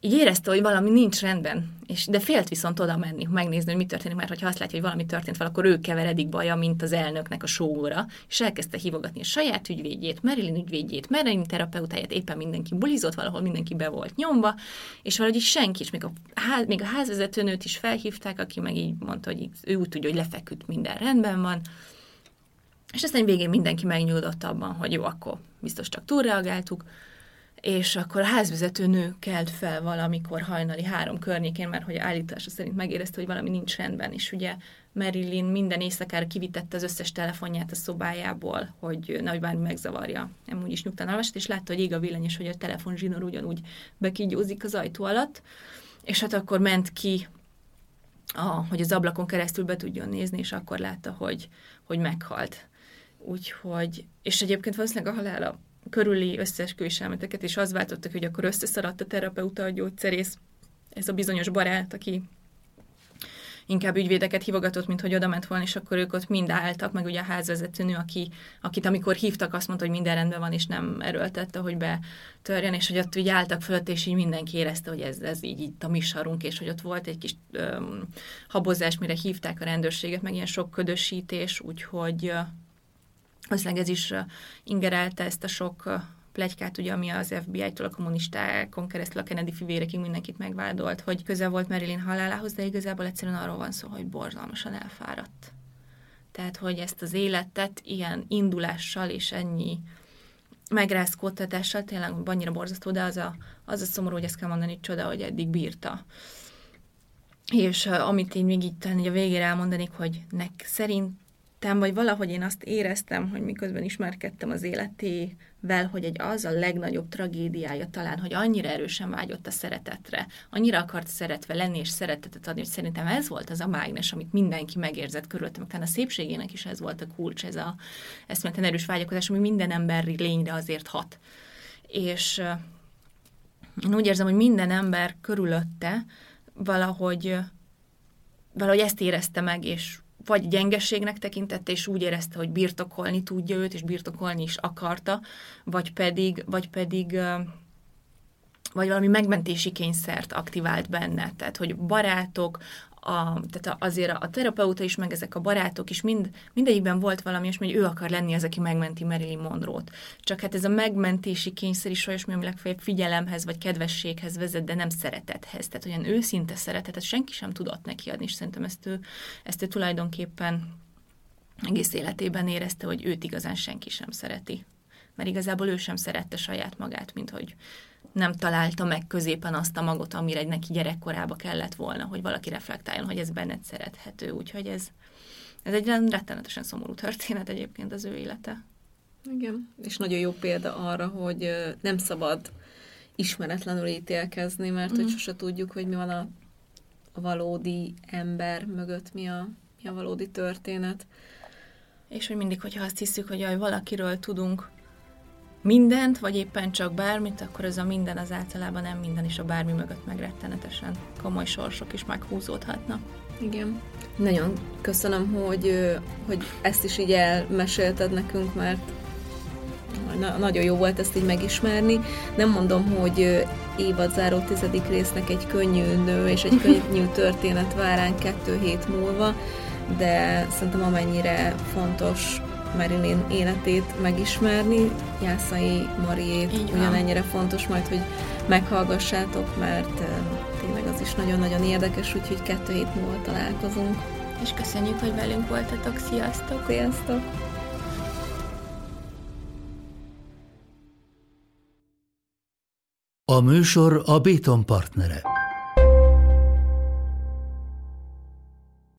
így érezte, hogy valami nincs rendben, és, de félt viszont oda menni, megnézni, hogy mi történik, mert ha azt látja, hogy valami történt fel, akkor ő keveredik baja, mint az elnöknek a sógóra, és elkezdte hívogatni a saját ügyvédjét, Marilyn ügyvédjét, Marilyn terapeutáját, éppen mindenki bulizott, valahol mindenki be volt nyomva, és valahogy senki, és még a, ház, még a házvezetőnőt is felhívták, aki meg így mondta, hogy ő úgy tudja, hogy lefeküdt, minden rendben van, és aztán végén mindenki megnyugodott abban, hogy jó, akkor biztos csak túlreagáltuk, és akkor a házvezető nő kelt fel valamikor hajnali három környékén, mert hogy állítása szerint megérezte, hogy valami nincs rendben, és ugye Marilyn minden éjszakára kivitette az összes telefonját a szobájából, hogy nehogy bármi megzavarja. Nem úgyis nyugtán alvast, és látta, hogy ég a villany, és hogy a telefonzsinór ugyanúgy bekígyózik az ajtó alatt, és hát akkor ment ki, a, hogy az ablakon keresztül be tudjon nézni, és akkor látta, hogy, hogy meghalt. Úgyhogy, és egyébként valószínűleg a halála körüli összeesküvés elmeteket, és az váltottak, hogy akkor összeszaradt a terapeuta, a gyógyszerész, ez a bizonyos barát, aki inkább ügyvédeket hívogatott, mint hogy oda ment volna, és akkor ők ott mind álltak, meg ugye a házvezetőnő, aki, akit amikor hívtak, azt mondta, hogy minden rendben van, és nem erőltette, hogy betörjen, és hogy ott így álltak fölött, és így mindenki érezte, hogy ez, ez így itt a mi sarunk, és hogy ott volt egy kis öm, habozás, mire hívták a rendőrséget, meg ilyen sok ködösítés, úgyhogy valószínűleg ez is ingerelte ezt a sok plegykát, ugye, ami az FBI-tól a kommunistákon keresztül a Kennedy fivérekig mindenkit megvádolt, hogy közel volt Marilyn halálához, de igazából egyszerűen arról van szó, hogy borzalmasan elfáradt. Tehát, hogy ezt az életet ilyen indulással és ennyi megrázkódtatással tényleg annyira borzasztó, de az a, az a szomorú, hogy ezt kell mondani, csoda, hogy eddig bírta. És amit én még így talán a végére elmondanék, hogy nek szerint éreztem, vagy valahogy én azt éreztem, hogy miközben ismerkedtem az életével, hogy egy az a legnagyobb tragédiája talán, hogy annyira erősen vágyott a szeretetre, annyira akart szeretve lenni és szeretetet adni, hogy szerintem ez volt az a mágnes, amit mindenki megérzett körülöttem, talán a szépségének is ez volt a kulcs, ez a eszméleten erős vágyakozás, ami minden emberi lényre azért hat. És én úgy érzem, hogy minden ember körülötte valahogy valahogy ezt érezte meg, és vagy gyengeségnek tekintette, és úgy érezte, hogy birtokolni tudja őt, és birtokolni is akarta, vagy pedig, vagy pedig vagy valami megmentési kényszert aktivált benne. Tehát, hogy barátok, a, tehát azért a, a terapeuta is, meg ezek a barátok is, mind, mindegyikben volt valami, és hogy ő akar lenni az, aki megmenti Marilyn Monroe-t. Csak hát ez a megmentési kényszer is olyasmi, ami legfeljebb figyelemhez, vagy kedvességhez vezet, de nem szeretethez. Tehát olyan őszinte szeretetet senki sem tudott neki adni, és szerintem ezt ő, ezt ő tulajdonképpen egész életében érezte, hogy őt igazán senki sem szereti. Mert igazából ő sem szerette saját magát, mint hogy nem találta meg középen azt a magot, amire egy neki gyerekkorába kellett volna, hogy valaki reflektáljon, hogy ez benned szerethető. Úgyhogy ez, ez egy rettenetesen szomorú történet egyébként az ő élete. Igen, és nagyon jó példa arra, hogy nem szabad ismeretlenül ítélkezni, mert mm. hogy sose tudjuk, hogy mi van a, a valódi ember mögött, mi a, mi a valódi történet. És hogy mindig, hogyha azt hiszük, hogy jaj, valakiről tudunk mindent, vagy éppen csak bármit, akkor ez a minden az általában nem minden, és a bármi mögött megrettenetesen komoly sorsok is meghúzódhatnak. Igen. Nagyon köszönöm, hogy, hogy ezt is így elmesélted nekünk, mert na, nagyon jó volt ezt így megismerni. Nem mondom, hogy évadzáró tizedik résznek egy könnyű nő és egy (laughs) könnyű történet vár ránk kettő hét múlva, de szerintem amennyire fontos Marilyn életét megismerni, Jászai Mariét ugyanennyire fontos majd, hogy meghallgassátok, mert tényleg az is nagyon-nagyon érdekes, úgyhogy kettő hét múlva találkozunk. És köszönjük, hogy velünk voltatok. Sziasztok! Sziasztok! A műsor a Béton partnere.